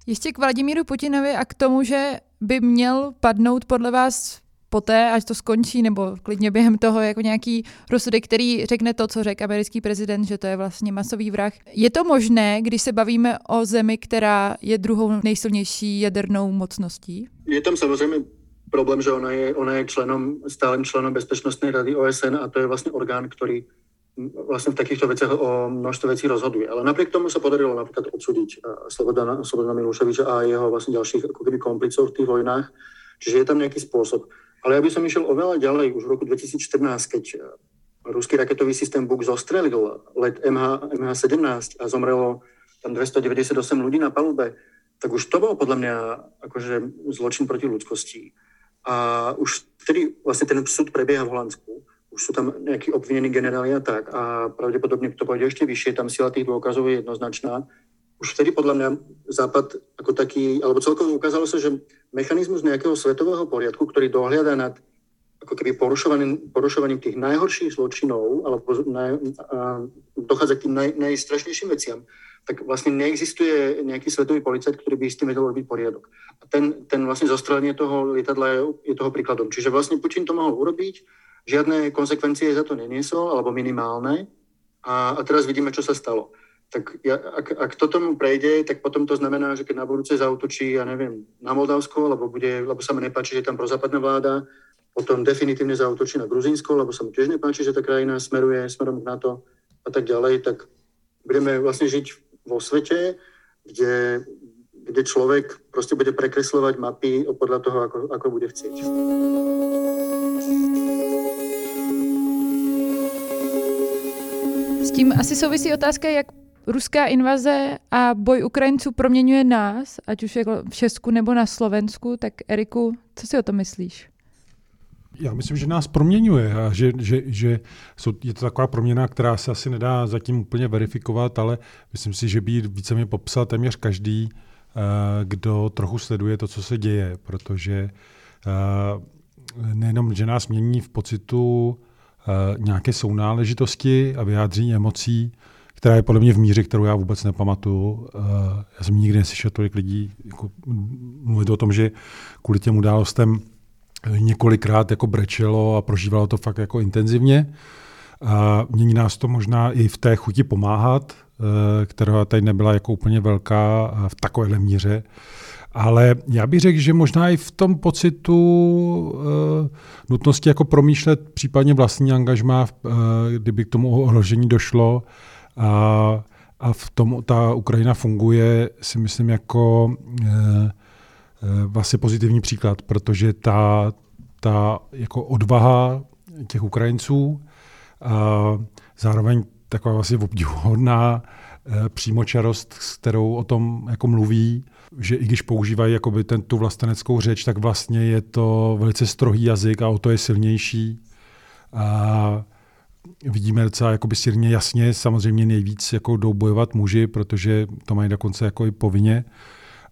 Ještě k Vladimíru Putinovi a k tomu, že by měl padnout podle vás poté, až to skončí, nebo klidně během toho jako nějaký rozsudek, který řekne to, co řekl americký prezident, že to je vlastně masový vrah. Je to možné, když se bavíme o zemi, která je druhou nejsilnější jadernou mocností? Je tam samozřejmě problém, že ona je, ona je členom, stálym členom Bezpečnostnej rady OSN a to je vlastně orgán, který vlastne v takýchto veciach o množstve vecí rozhoduje. Ale napriek tomu sa podarilo napríklad odsúdiť Slobodana, Slobodana Miloševiča a jeho vlastne ďalších ako keby komplicov v tých vojnách. Čiže je tam nejaký spôsob. Ale ja by som išiel oveľa ďalej. Už v roku 2014, keď ruský raketový systém Buk zostrelil let MH, MH17 a zomrelo tam 298 ľudí na palube, tak už to bol podľa mňa akože zločin proti ľudskosti. A už vtedy vlastne ten súd prebieha v Holandsku už sú tam nejakí obvinení generáli a tak a pravdepodobne to pôjde ešte vyššie, tam sila tých dôkazov je jednoznačná. Už vtedy podľa mňa Západ ako taký, alebo celkovo ukázalo sa, že mechanizmus nejakého svetového poriadku, ktorý dohliada nad ako keby porušovaním, porušovaním tých najhorších zločinov, alebo naj, a, dochádza k tým naj, najstrašnejším veciam, tak vlastne neexistuje nejaký svetový policajt, ktorý by s tým vedel robiť poriadok. A ten, ten vlastne zostrelenie toho lietadla je, je toho príkladom. Čiže vlastne Putin to mohol urobiť, žiadne konsekvencie za to neniesol, alebo minimálne. A, a teraz vidíme, čo sa stalo. Tak ak, ak to tomu prejde, tak potom to znamená, že keď na budúce zautočí, ja neviem, na Moldavsko, lebo, bude, lebo sa mu nepáči, že tam prozápadná vláda, potom definitívne zautočí na Gruzínsko, lebo sa mu tiež nepáči, že tá krajina smeruje smerom k NATO a tak ďalej, tak budeme vlastne žiť vo svete, kde, kde človek proste bude prekreslovať mapy podľa toho, ako, ako bude chcieť. tím asi souvisí otázka, jak ruská invaze a boj Ukrajinců proměňuje nás, ať už jako v Česku nebo na Slovensku. Tak Eriku, co si o tom myslíš? Já myslím, že nás proměňuje a že, že, že jsou, je to taková proměna, která se asi nedá zatím úplně verifikovat, ale myslím si, že by více mě popsal téměř každý, eh, kdo trochu sleduje to, co se děje, protože eh, nejenom, že nás mění v pocitu Eh, nějaké sounáležitosti a vyjádření emocí, která je podle mě v míře, kterou já vůbec nepamatuju. Eh, já jsem nikdy neslyšel tolik lidí jako mluvit o tom, že kvůli těm událostem několikrát jako brečelo a prožívalo to fakt jako intenzivně. A mění nás to možná i v té chuti pomáhat, eh, která tady nebyla jako úplně velká v takovéhle míře. Ale já bych řekl, že možná i v tom pocitu uh, nutnosti jako promýšlet případně vlastní angažmá, uh, kdyby k tomu ohrožení došlo. A, a v tom ta Ukrajina funguje, si myslím, jako uh, vlastně pozitivní příklad, protože ta, ta jako odvaha těch Ukrajinců a zároveň taková vlastně obdivuhodná přímočarost, s kterou o tom jako mluví, že i když používají jakoby ten, tu vlasteneckou řeč, tak vlastně je to velice strohý jazyk a o to je silnější. A vidíme docela jakoby silně jasně, samozřejmě nejvíc jako jdou bojovat muži, protože to mají dokonce jako i povinně,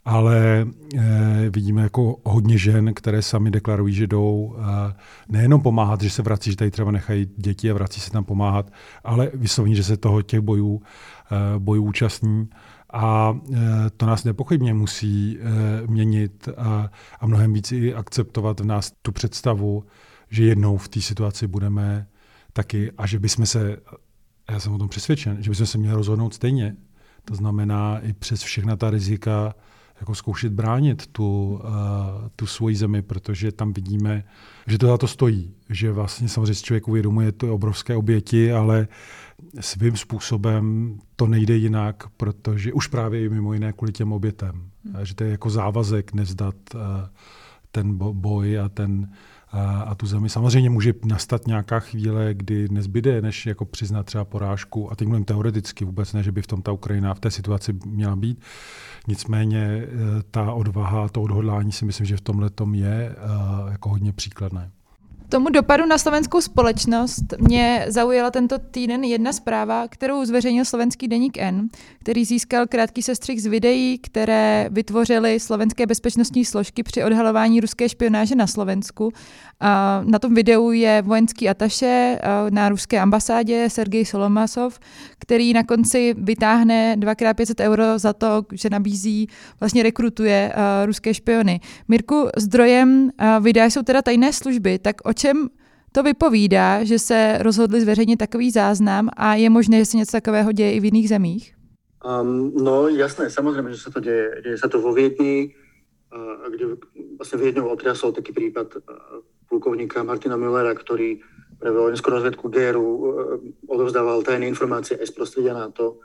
ale e, vidíme jako hodně žen, které sami deklarují, že jdou e, nejenom pomáhat, že se vrací, že tady třeba nechají děti a vrací se tam pomáhat, ale vyslovně, že se toho těch bojů, e, bojů účastní. A e, to nás nepochybně musí e, měnit a, a mnohem víc i akceptovat v nás tu představu, že jednou v té situaci budeme taky a že bychom se, já jsem o tom přesvědčen, že bychom se měli rozhodnout stejně. To znamená i přes všechna ta rizika jako zkoušet bránit tu, uh, tu svoji zemi, protože tam vidíme, že to za to stojí. Že vlastně samozřejmě člověk uvědomuje to obrovské oběti, ale svým způsobem to nejde jinak, protože už právě i mimo jiné kvůli těm obětem. Hmm. Že to je jako závazek nevzdat uh, ten boj a ten a, a tu zemi. Samozřejmě může nastat nějaká chvíle, kdy nezbyde, než jako přiznat třeba porážku, a teď mluvím teoreticky vůbec ne, že by v tom ta Ukrajina v té situaci měla být. Nicméně e, ta odvaha, to odhodlání si myslím, že v tomhle tom je jako hodně příkladné. Tomu dopadu na slovenskou společnost mě zaujala tento týden jedna zpráva, kterou zveřejnil slovenský deník N, který získal krátký sestřih z videí, které vytvořily slovenské bezpečnostní složky při odhalování ruské špionáže na Slovensku. A na tom videu je vojenský ataše na ruské ambasádě Sergej Solomasov, který na konci vytáhne 2x500 euro za to, že nabízí, vlastně rekrutuje ruské špiony. Mirku, zdrojem videa jsou teda tajné služby, tak o čem to vypovídá, že se rozhodli zveřejnit takový záznam a je možné, že se něco takového děje i v jiných zemích? Um, no jasné, samozřejmě, že se to děje. Děje se to vo Viedni, uh, kde vlastně Viedňou otriasol taký prípad uh, plukovníka Martina Müllera, ktorý pre vojenskú rozvedku GRU uh, odovzdával tajné informácie aj z prostredia NATO.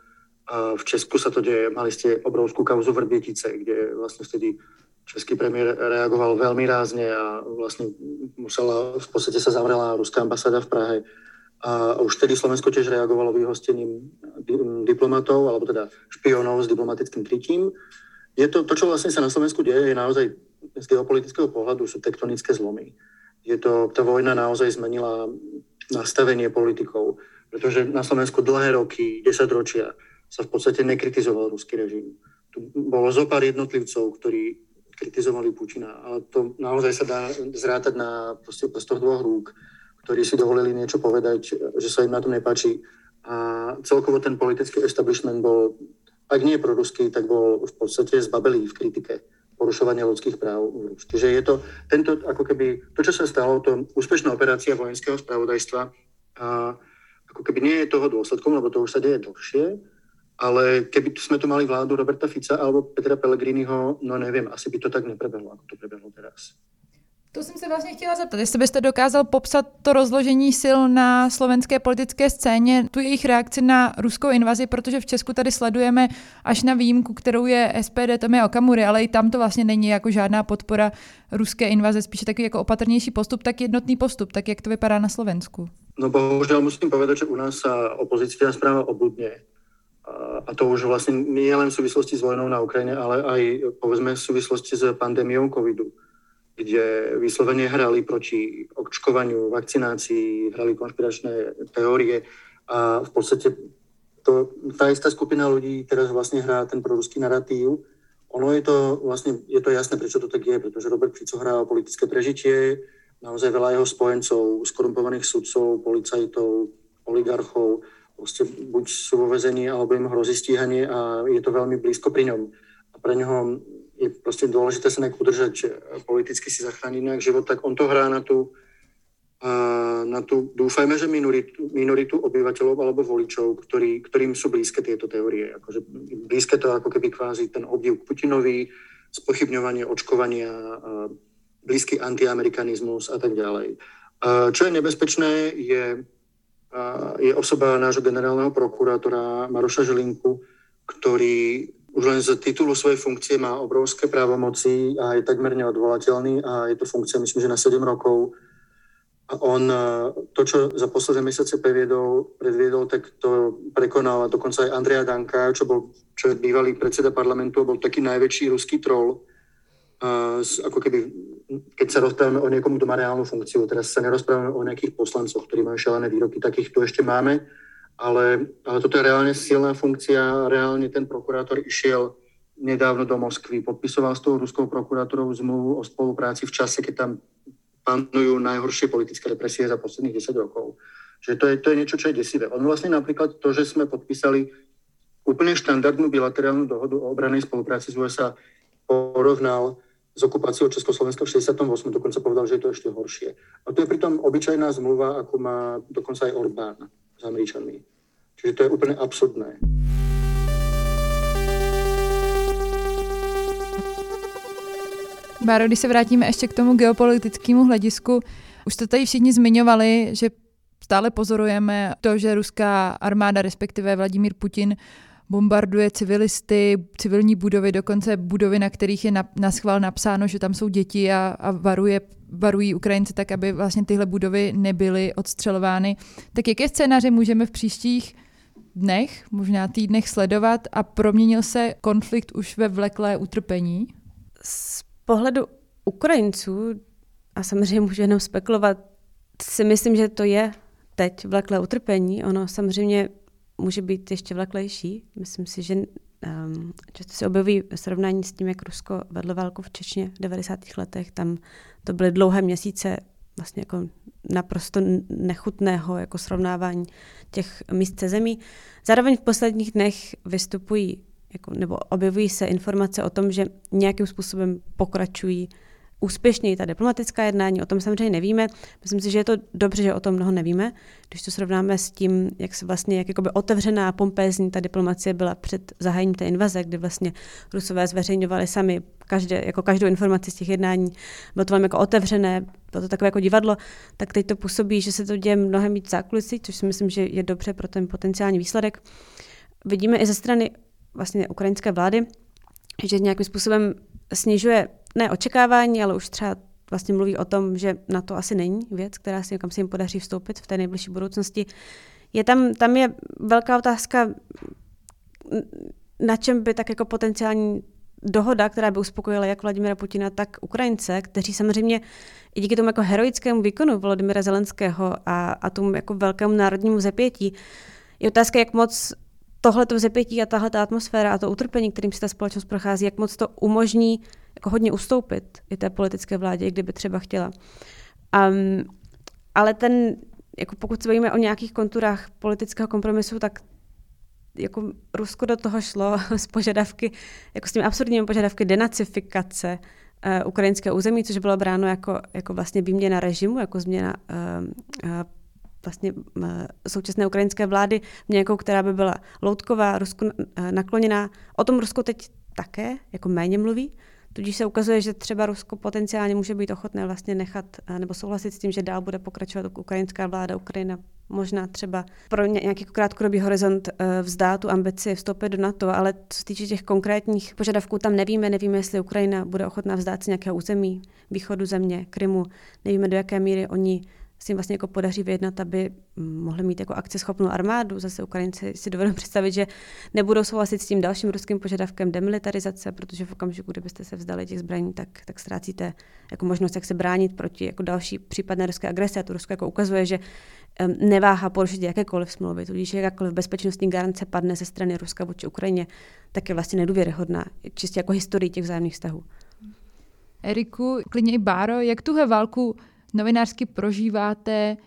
A v Česku sa to deje. Mali ste obrovskú kauzu Vrbietice, kde vlastne vtedy český premiér reagoval veľmi rázne a vlastne musela, v podstate sa zavrela ruská ambasáda v Prahe. A už vtedy Slovensko tiež reagovalo vyhostením diplomatov, alebo teda špionov s diplomatickým krytím. Je to, to, čo vlastne sa na Slovensku deje, je naozaj z geopolitického pohľadu sú tektonické zlomy. Je to, tá vojna naozaj zmenila nastavenie politikov, pretože na Slovensku dlhé roky, 10 ročia sa v podstate nekritizoval ruský režim. Tu bolo zo pár jednotlivcov, ktorí kritizovali Putina. Ale to naozaj sa dá zrátať na proste prstoch dvoch rúk, ktorí si dovolili niečo povedať, že sa im na tom nepáči. A celkovo ten politický establishment bol, ak nie proruský, tak bol v podstate zbabelý v kritike porušovania ľudských práv. Čiže je to tento, ako keby, to, čo sa stalo, to úspešná operácia vojenského spravodajstva, a ako keby nie je toho dôsledkom, lebo to už sa deje dlhšie, ale keby sme tu mali vládu Roberta Fica alebo Petra Pellegriniho, no nevím, asi by to tak neprebehlo, ako to prebehlo teraz. To jsem se vlastně chtěla zeptat, jestli byste dokázal popsat to rozložení sil na slovenské politické scéně, tu jejich reakci na ruskou invazi, protože v Česku tady sledujeme až na výjimku, kterou je SPD Tomé Okamury, ale i tam to vlastně není jako žádná podpora ruské invaze, spíše takový jako opatrnější postup, tak jednotný postup, tak jak to vypadá na Slovensku. No bohužel musím povedať, že u nás sa opozícia správa obudne a to už vlastne nie len v súvislosti s vojnou na Ukrajine, ale aj povedzme v súvislosti s pandémiou covidu, kde vyslovene hrali proti očkovaniu, vakcinácii, hrali konšpiračné teórie a v podstate to, tá istá skupina ľudí teraz vlastne hrá ten proruský narratív. Ono je to vlastne, je to jasné, prečo to tak je, pretože Robert Fico hrá o politické prežitie, naozaj veľa jeho spojencov, skorumpovaných sudcov, policajtov, oligarchov, proste buď sú vo vezení, alebo im hrozí stíhanie a je to veľmi blízko pri ňom. A pre ňoho je proste dôležité sa nejak udržať, politicky si zachrániť nejak život, tak on to hrá na tú, na tú dúfajme, že minoritu, minoritu obyvateľov alebo voličov, ktorý, ktorým sú blízke tieto teórie. Akože blízke to ako keby kvázi ten obdiv k Putinovi, spochybňovanie očkovania, blízky antiamerikanizmus a tak ďalej. Čo je nebezpečné, je je osoba nášho generálneho prokurátora Maroša Žilinku, ktorý už len z titulu svojej funkcie má obrovské právomoci a je takmer neodvolateľný a je to funkcia, myslím, že na 7 rokov. A on to, čo za posledné mesiace previedol, predviedol, tak to prekonal dokonca aj Andrea Danka, čo, bol, čo je bývalý predseda parlamentu, bol taký najväčší ruský troll. A, ako keby keď sa rozprávame o niekomu, kto má reálnu funkciu, teraz sa nerozprávame o nejakých poslancoch, ktorí majú šalené výroky, takých tu ešte máme, ale, ale toto je reálne silná funkcia, reálne ten prokurátor išiel nedávno do Moskvy, podpisoval s tou ruskou prokurátorou zmluvu o spolupráci v čase, keď tam panujú najhoršie politické represie za posledných 10 rokov. Čiže to je, to je niečo, čo je desivé. On vlastne napríklad to, že sme podpísali úplne štandardnú bilaterálnu dohodu o obranej spolupráci z USA, porovnal s okupáciou Československa v 68. dokonca povedal, že je to ešte horšie. A to je pritom obyčajná zmluva, ako má dokonca aj Orbán s Američanmi. Čiže to je úplne absurdné. Báro, když se vrátíme ještě k tomu geopolitickému hledisku, už to tady všichni zmiňovali, že stále pozorujeme to, že ruská armáda, respektive Vladimír Putin, bombarduje civilisty, civilní budovy, dokonce budovy, na kterých je na, schvál napsáno, že tam jsou děti a, a varuje, varují Ukrajinci tak, aby vlastně tyhle budovy nebyly odstřelovány. Tak jaké scénáře můžeme v příštích dnech, možná týdnech sledovat a proměnil se konflikt už ve vleklé utrpení? Z pohledu Ukrajinců, a samozřejmě můžu jenom spekulovat, si myslím, že to je teď vleklé utrpení. Ono samozřejmě může být ještě vleklejší. Myslím si, že um, často se objeví srovnání s tím, jak Rusko vedlo válku v Čečně v 90. letech. Tam to byly dlouhé měsíce vlastně jako naprosto nechutného jako srovnávání těch míst se zemí. Zároveň v posledních dnech vystupují jako, nebo objevují se informace o tom, že nějakým způsobem pokračují úspěšněji ta diplomatická jednání, o tom samozřejmě nevíme. Myslím si, že je to dobře, že o tom mnoho nevíme, když to srovnáme s tím, jak se vlastně, jak jakoby otevřená pompézní ta diplomacie byla před zahájením té invaze, kdy vlastně Rusové zveřejňovali sami každé, jako každou informaci z těch jednání. Bylo to velmi jako otevřené, bylo to takové jako divadlo, tak teď to působí, že se to děje mnohem víc zákulisí, což si myslím, že je dobře pro ten potenciální výsledek. Vidíme i ze strany vlastně ukrajinské vlády, že nějakým způsobem snižuje ne očekávání, ale už třeba vlastně mluví o tom, že na to asi není věc, která si, kam se jim podaří vstoupit v té nejbližší budoucnosti. Je tam, tam je velká otázka, na čem by tak jako potenciální dohoda, která by uspokojila jak Vladimira Putina, tak Ukrajince, kteří samozřejmě i díky tomu jako heroickému výkonu Vladimira Zelenského a, a tomu jako velkému národnímu zepětí, je otázka, jak moc tohle to zepětí a tahle ta atmosféra a to utrpení, kterým si ta společnost prochází, jak moc to umožní jako hodně ustoupit i té politické vládě, kdyby třeba chtěla. Um, ale ten, jako pokud se bavíme o nějakých konturách politického kompromisu, tak jako Rusko do toho šlo s požadavky, jako s těmi absurdními požadavky denacifikace uh, ukrajinského území, což bylo bráno jako, jako vlastně výměna režimu, jako změna uh, uh, vlastně současné ukrajinské vlády v nějakou, která by byla loutková, Rusku nakloněná. O tom Rusko teď také jako méně mluví, Tudíž se ukazuje, že třeba Rusko potenciálně může být ochotné vlastně nechat nebo souhlasit s tím, že dál bude pokračovat ukrajinská vláda, Ukrajina možná třeba pro nějaký krátkodobý horizont vzdá tu ambici vstoupit do NATO, ale co se týče těch konkrétních požadavků, tam nevíme, nevíme, jestli Ukrajina bude ochotná vzdát si nějakého území východu země, Krymu, nevíme, do jaké míry oni si jim vlastně jako podaří vyjednat, aby mohli mít jako akceschopnou armádu. Zase Ukrajinci si dovedou představit, že nebudou souhlasit s tím dalším ruským požadavkem demilitarizace, protože v okamžiku, kdybyste se vzdali těch zbraní, tak, tak ztrácíte jako možnost, jak se bránit proti jako další případné ruské agrese. A to Rusko jako ukazuje, že neváha porušit jakékoliv smlouvy, tudíž jakákoliv bezpečnostní garance padne ze strany Ruska vůči Ukrajině, tak je vlastně nedůvěryhodná, čistě jako historii těch vzájemných vztahů. Eriku, klidně i Báro, jak tuhle válku novinářsky prožíváte,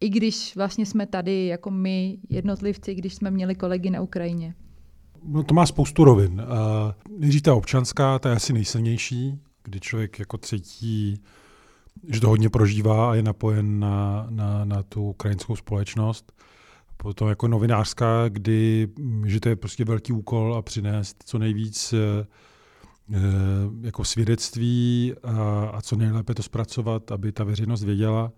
i když vlastně jsme tady jako my jednotlivci, když jsme měli kolegy na Ukrajině? No to má spoustu rovin. Uh, nejdřív ta občanská, ta je asi nejsilnější, kdy člověk jako cítí, že to hodně prožívá a je napojen na, na, na tu ukrajinskou společnost. Potom jako novinářská, kdy, že to je prostě velký úkol a přinést co nejvíc Eh, jako svědectví a, a co nejlépe to zpracovat, aby ta veřejnost věděla.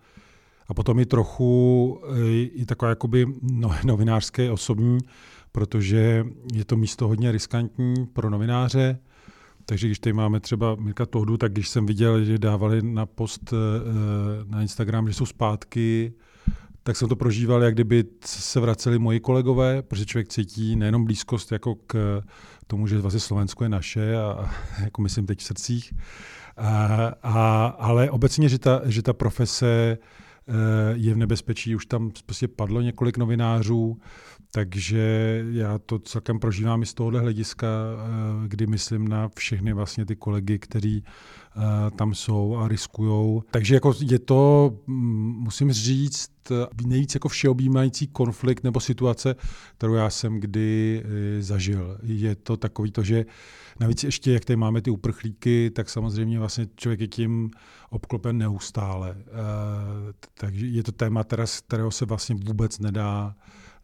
A potom i trochu eh, i taková jakoby no, novinářské osobní, protože je to místo hodně riskantní pro novináře. Takže když tady máme třeba Mirka Tohdu, tak když jsem viděl, že dávali na post eh, na Instagram, že jsou zpátky, tak jsem to prožíval, jak kdyby se vraceli moji kolegové, protože člověk cítí nejenom blízkost jako k tomu, že vlastně Slovensko je naše, a, jako myslím teď v srdcích, a, a, ale obecně, že ta, že ta profese eh, je v nebezpečí, už tam prostě padlo několik novinářů, takže já to celkem prožívám i z tohohle hlediska, eh, kdy myslím na všechny vlastně ty kolegy, kteří eh, tam jsou a riskujou. Takže jako je to, mm, musím říct, nejvíc jako všeobjímající konflikt nebo situace, kterou já jsem kdy eh, zažil. Je to takový to, že navíc ještě, jak tady máme ty uprchlíky, tak samozřejmě vlastně člověk je tím obklopen neustále. Takže je to téma, z kterého se vlastně vůbec nedá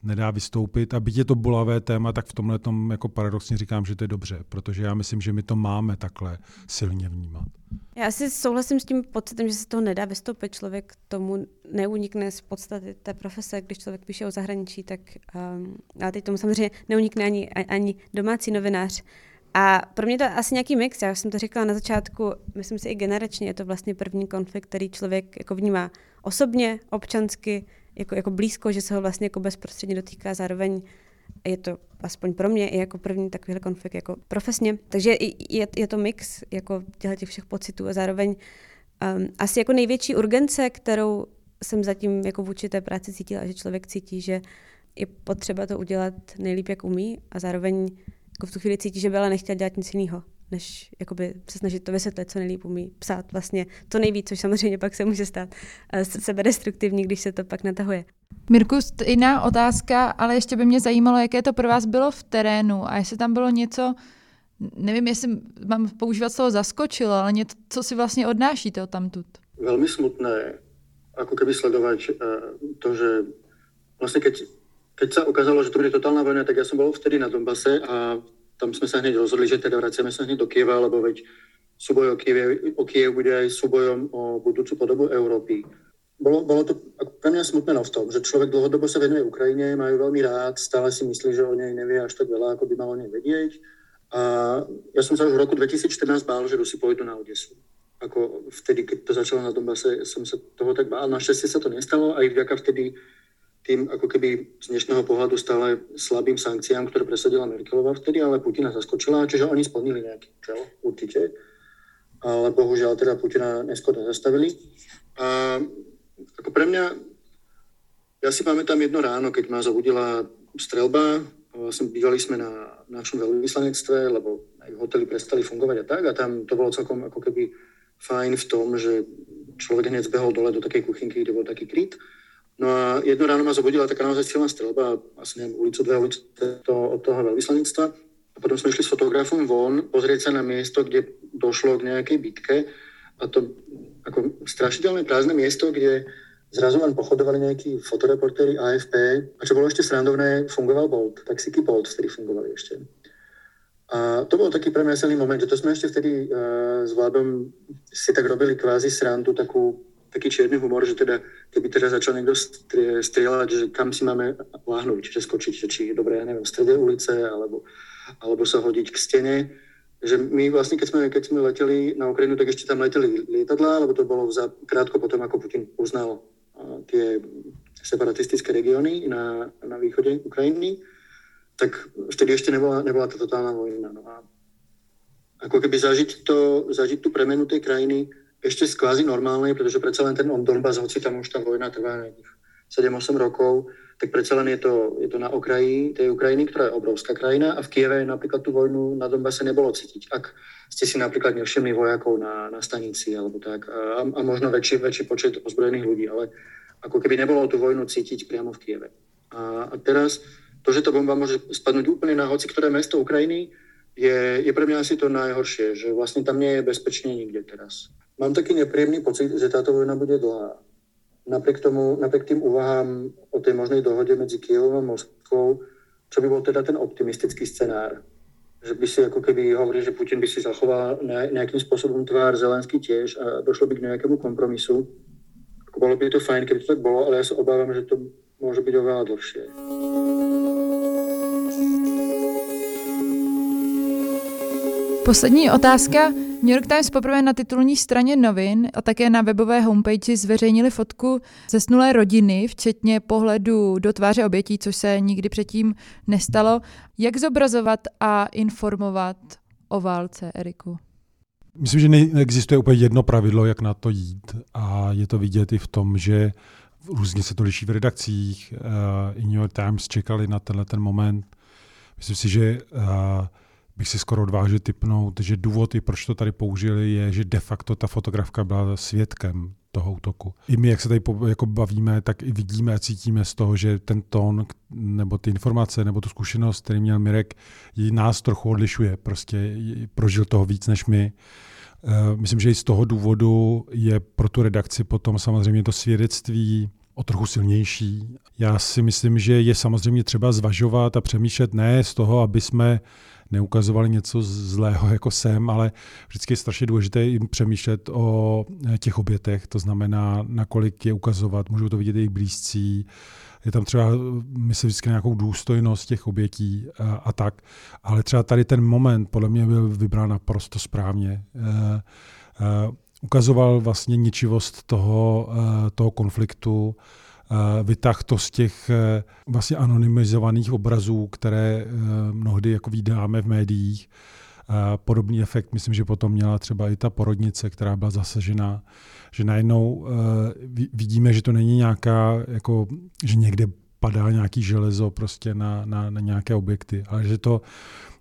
nedá vystoupit. A byť je to bolavé téma, tak v tomhle tom jako paradoxně říkám, že to je dobře, protože já myslím, že my to máme takhle silně vnímat. Já asi souhlasím s tím pocitem, že se toho nedá vystoupit. Člověk tomu neunikne z podstaty té profese, když člověk píše o zahraničí, tak um, ale teď tomu samozřejmě neunikne ani, ani domácí novinář. A pro mě to je asi nějaký mix, já jsem to říkala na začátku, myslím si i generačně, je to vlastně první konflikt, který člověk jako vnímá osobně, občansky, jako, jako blízko, že se ho vlastně jako bezprostředně dotýká, zároveň je to aspoň pro mě i jako první takovýhle konflikt jako profesně. Takže je, je to mix jako těch všech pocitů a zároveň um, asi jako největší urgence, kterou jsem zatím jako vůči té práci cítila, že člověk cítí, že je potřeba to udělat nejlíp, jak umí a zároveň jako v tu chvíli cítí, že by ale dělat nic jiného než jakoby se snažit to vysvětlit, co nejlíp umí psát vlastně to nejvíc, což samozřejmě pak se může stát uh, sebedestruktivní, když se to pak natahuje. Mirku, jiná otázka, ale ještě by mě zajímalo, jaké to pro vás bylo v terénu a jestli tam bylo něco, nevím, jestli mám používat slovo zaskočilo, ale něco, co si vlastně odnášíte od tamtud. Velmi smutné, jako keby sledovat uh, to, že vlastně keď, keď se ukázalo, že to bude totálna vojna, tak já jsem byl vtedy na Donbase a tam jsme se hned rozhodli, že teda vracíme se hned do Kieva, lebo veď súboj o Kiev, o Kiev bude aj súbojom o budúcu podobu Európy. Bolo, bolo to pre mňa smutné no v tom, že človek dlhodobo sa venuje Ukrajine, majú veľmi rád, stále si myslí, že o nej nevie až tak veľa, ako by mal o nej vedieť. A ja som sa už v roku 2014 bál, že Rusi pôjdu na Odesu. Ako vtedy, keď to začalo na Donbase, som sa toho tak bál. Našťastie sa to nestalo, aj vďaka vtedy tým ako keby z dnešného pohľadu stále slabým sankciám, ktoré presadila Merkelová vtedy, ale Putina zaskočila, čiže oni splnili nejaký účel, určite. Ale bohužiaľ teda Putina neskôr nezastavili. A ako pre mňa, ja si pamätám jedno ráno, keď ma zobudila strelba, vlastne bývali sme na našom veľvyslanectve, lebo hotely prestali fungovať a tak a tam to bolo celkom ako keby fajn v tom, že človek hneď zbehol dole do takej kuchynky, kde bol taký kryt No a jedno ráno ma zobudila taká naozaj silná strelba, asi neviem, ulicu, dve ulice to, od toho veľvyslanectva. A potom sme išli s fotografom von, pozrieť sa na miesto, kde došlo k nejakej bitke. A to ako strašidelné prázdne miesto, kde zrazu len pochodovali nejakí fotoreportéri AFP. A čo bolo ešte srandovné, fungoval Bolt, taxíky Bolt vtedy fungovali ešte. A to bol taký pre silný moment, že to sme ešte vtedy uh, s Vladom si tak robili kvázi srandu, takú taký čierny humor, že teda, keby teda začal niekto strieľať, že kam si máme láhnuť, čiže skočiť, že či je dobré, ja neviem, v strede ulice, alebo, alebo sa hodiť k stene. Že my vlastne, keď sme, keď sme leteli na Ukrajinu, tak ešte tam leteli lietadlá, lebo to bolo za, krátko potom, ako Putin uznal tie separatistické regióny na, na východe Ukrajiny, tak vtedy ešte nebola, nebola tá totálna vojna. No a ako keby zažiť, to, zažiť tú premenu tej krajiny ešte z kvázi normálnej, pretože predsa len ten Donbass, hoci tam už tá vojna trvá 7-8 rokov, tak predsa len je to, je to na okraji tej Ukrajiny, ktorá je obrovská krajina a v Kieve napríklad tú vojnu na Donbase nebolo cítiť. Ak ste si napríklad nevšimli vojakov na, na stanici alebo tak a, a možno väčší, väčší počet ozbrojených ľudí, ale ako keby nebolo tú vojnu cítiť priamo v Kieve. A, a teraz to, že to bomba môže spadnúť úplne na hoci ktoré mesto Ukrajiny, je, je pre mňa asi to najhoršie, že vlastne tam nie je bezpečne nikde teraz. Mám taký nepríjemný pocit, že táto vojna bude dlhá. Napriek tomu, napriek tým úvahám o tej možnej dohode medzi Kievom a Moskvou, čo by bol teda ten optimistický scenár. Že by si ako keby hovorili, že Putin by si zachoval nejakým spôsobom tvár, Zelenský tiež a došlo by k nejakému kompromisu. Bolo by to fajn, keby to tak bolo, ale ja sa obávam, že to môže byť oveľa dlhšie. Poslední otázka. New York Times poprvé na titulní straně novin a také na webové homepage zveřejnili fotku zesnulé rodiny, včetně pohledu do tváře obětí, což se nikdy předtím nestalo. Jak zobrazovat a informovat o válce, Eriku? Myslím, že neexistuje úplně jedno pravidlo, jak na to jít a je to vidět i v tom, že různě se to liší v redakcích. Uh, I New York Times čekali na tenhle ten moment. Myslím si, že uh, bych si skoro odvážil typnout, že důvod, proč to tady použili, je, že de facto ta fotografka byla svědkem toho útoku. I my, jak se tady jako bavíme, tak i vidíme a cítíme z toho, že ten tón nebo ty informace nebo tu zkušenost, který měl Mirek, nás trochu odlišuje. Prostě prožil toho víc než my. Eh, myslím, že i z toho důvodu je pro tu redakci potom samozřejmě to svědectví o trochu silnější. Já si myslím, že je samozřejmě třeba zvažovat a přemýšlet ne z toho, aby jsme neukazovali něco zlého jako sem, ale vždycky je strašně důležité jim přemýšlet o těch obětech, to znamená, nakolik je ukazovat, můžou to vidět jejich blízcí, je tam třeba, myslím, vždycky nějakou důstojnost těch obětí a, a tak, ale třeba tady ten moment podle mě byl vybrán naprosto správně. E, e, ukazoval vlastně ničivost toho, e, toho konfliktu, vytah to z těch vlastně anonymizovaných obrazů, které mnohdy jako vydáme v médiích. Podobný efekt, myslím, že potom měla třeba i ta porodnice, která byla zasažena že najednou vidíme, že to není nějaká, jako, že někde padá nějaký železo prostě na, na, na nějaké objekty, ale že to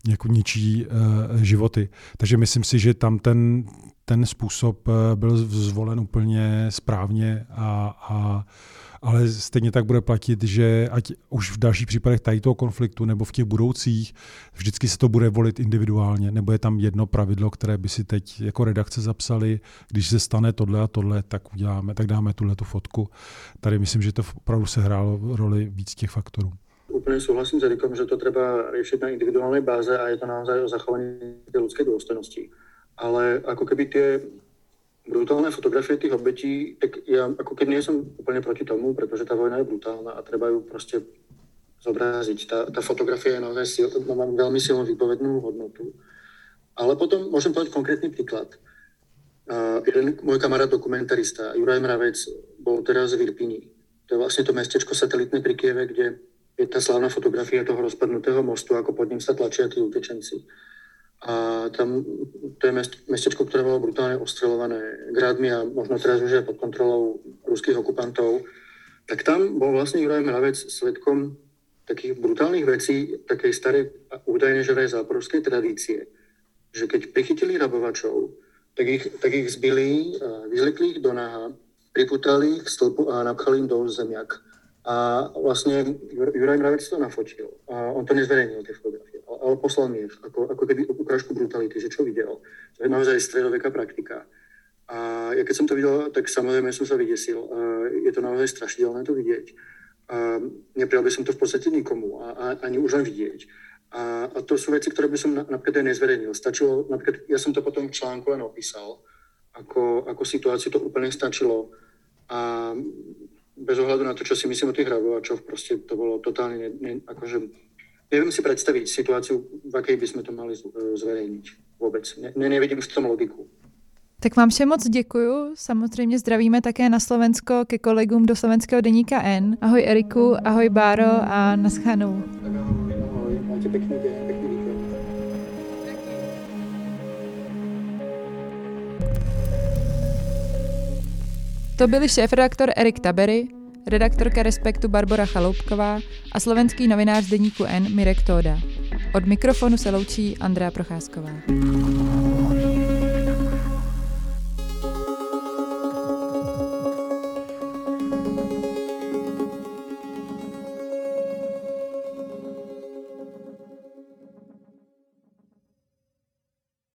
jako ničí uh, životy. Takže myslím si, že tam ten, ten způsob uh, byl zvolen úplně správně a, a ale stejně tak bude platit, že ať už v dalších případech tady toho konfliktu nebo v těch budoucích, vždycky se to bude volit individuálně, nebo je tam jedno pravidlo, které by si teď jako redakce zapsali, když se stane tohle a tohle, tak uděláme, tak dáme tuhle tu fotku. Tady myslím, že to opravdu se hrálo roli víc těch faktorů. Úplně souhlasím s Erikom, že to třeba řešit na individuální báze a je to naozaj o zachování lidské důstojnosti. Ale ako keby tie brutálne fotografie tých obetí, tak ja ako keď nie som úplne proti tomu, pretože tá vojna je brutálna a treba ju proste zobraziť. Tá, tá fotografia je naozaj sil, má veľmi silnú výpovednú hodnotu. Ale potom môžem povedať konkrétny príklad. Uh, jeden môj kamarát dokumentarista, Juraj Mravec, bol teraz v Irpini. To je vlastne to mestečko satelitné pri Kieve, kde je tá slávna fotografia toho rozpadnutého mostu, ako pod ním sa tlačia tí utečenci a tam to je mest, mestečko, ktoré bolo brutálne ostrelované gradmi a možno teraz už je pod kontrolou ruských okupantov, tak tam bol vlastne Juraj Mravec svetkom takých brutálnych vecí, takej starej údajne že aj záporovskej tradície, že keď prichytili rabovačov, tak ich, tak ich zbili, vyzlikli ich do náha, priputali ich k stĺpu a napchali im do zemiak. A vlastne Juraj Mravec to nafotil. A on to nezverejnil, tie fotografie ale poslal mi ako, ako keby ukážku brutality, že čo videl. To je naozaj stredoveká praktika. A ja keď som to videl, tak samozrejme som sa vydesil. Je to naozaj strašidelné to vidieť. A neprijal by som to v podstate nikomu, a, a, ani už len vidieť. A, a to sú veci, ktoré by som na, napríklad aj nezverejnil. Stačilo, napríklad, ja som to potom v článku len opísal, ako, ako situáciu to úplne stačilo. A bez ohľadu na to, čo si myslím o tých hrabovačoch, proste to bolo totálne, ne, ne, akože Neviem si predstaviť situáciu, v akej by sme to mali zverejniť vůbec. Ne, nevidím v tom logiku. Tak vám všem moc děkuju. Samozřejmě zdravíme také na Slovensko ke kolegům do slovenského deníka N. Ahoj Eriku, ahoj Báro a naschanou. Ahoj, máte pěkný den, pěkný To byli šéf-redaktor Erik Tabery, redaktorka Respektu Barbara Chaloupková a slovenský novinář deníku N Mirek Tóda. Od mikrofonu se loučí Andrea Procházková.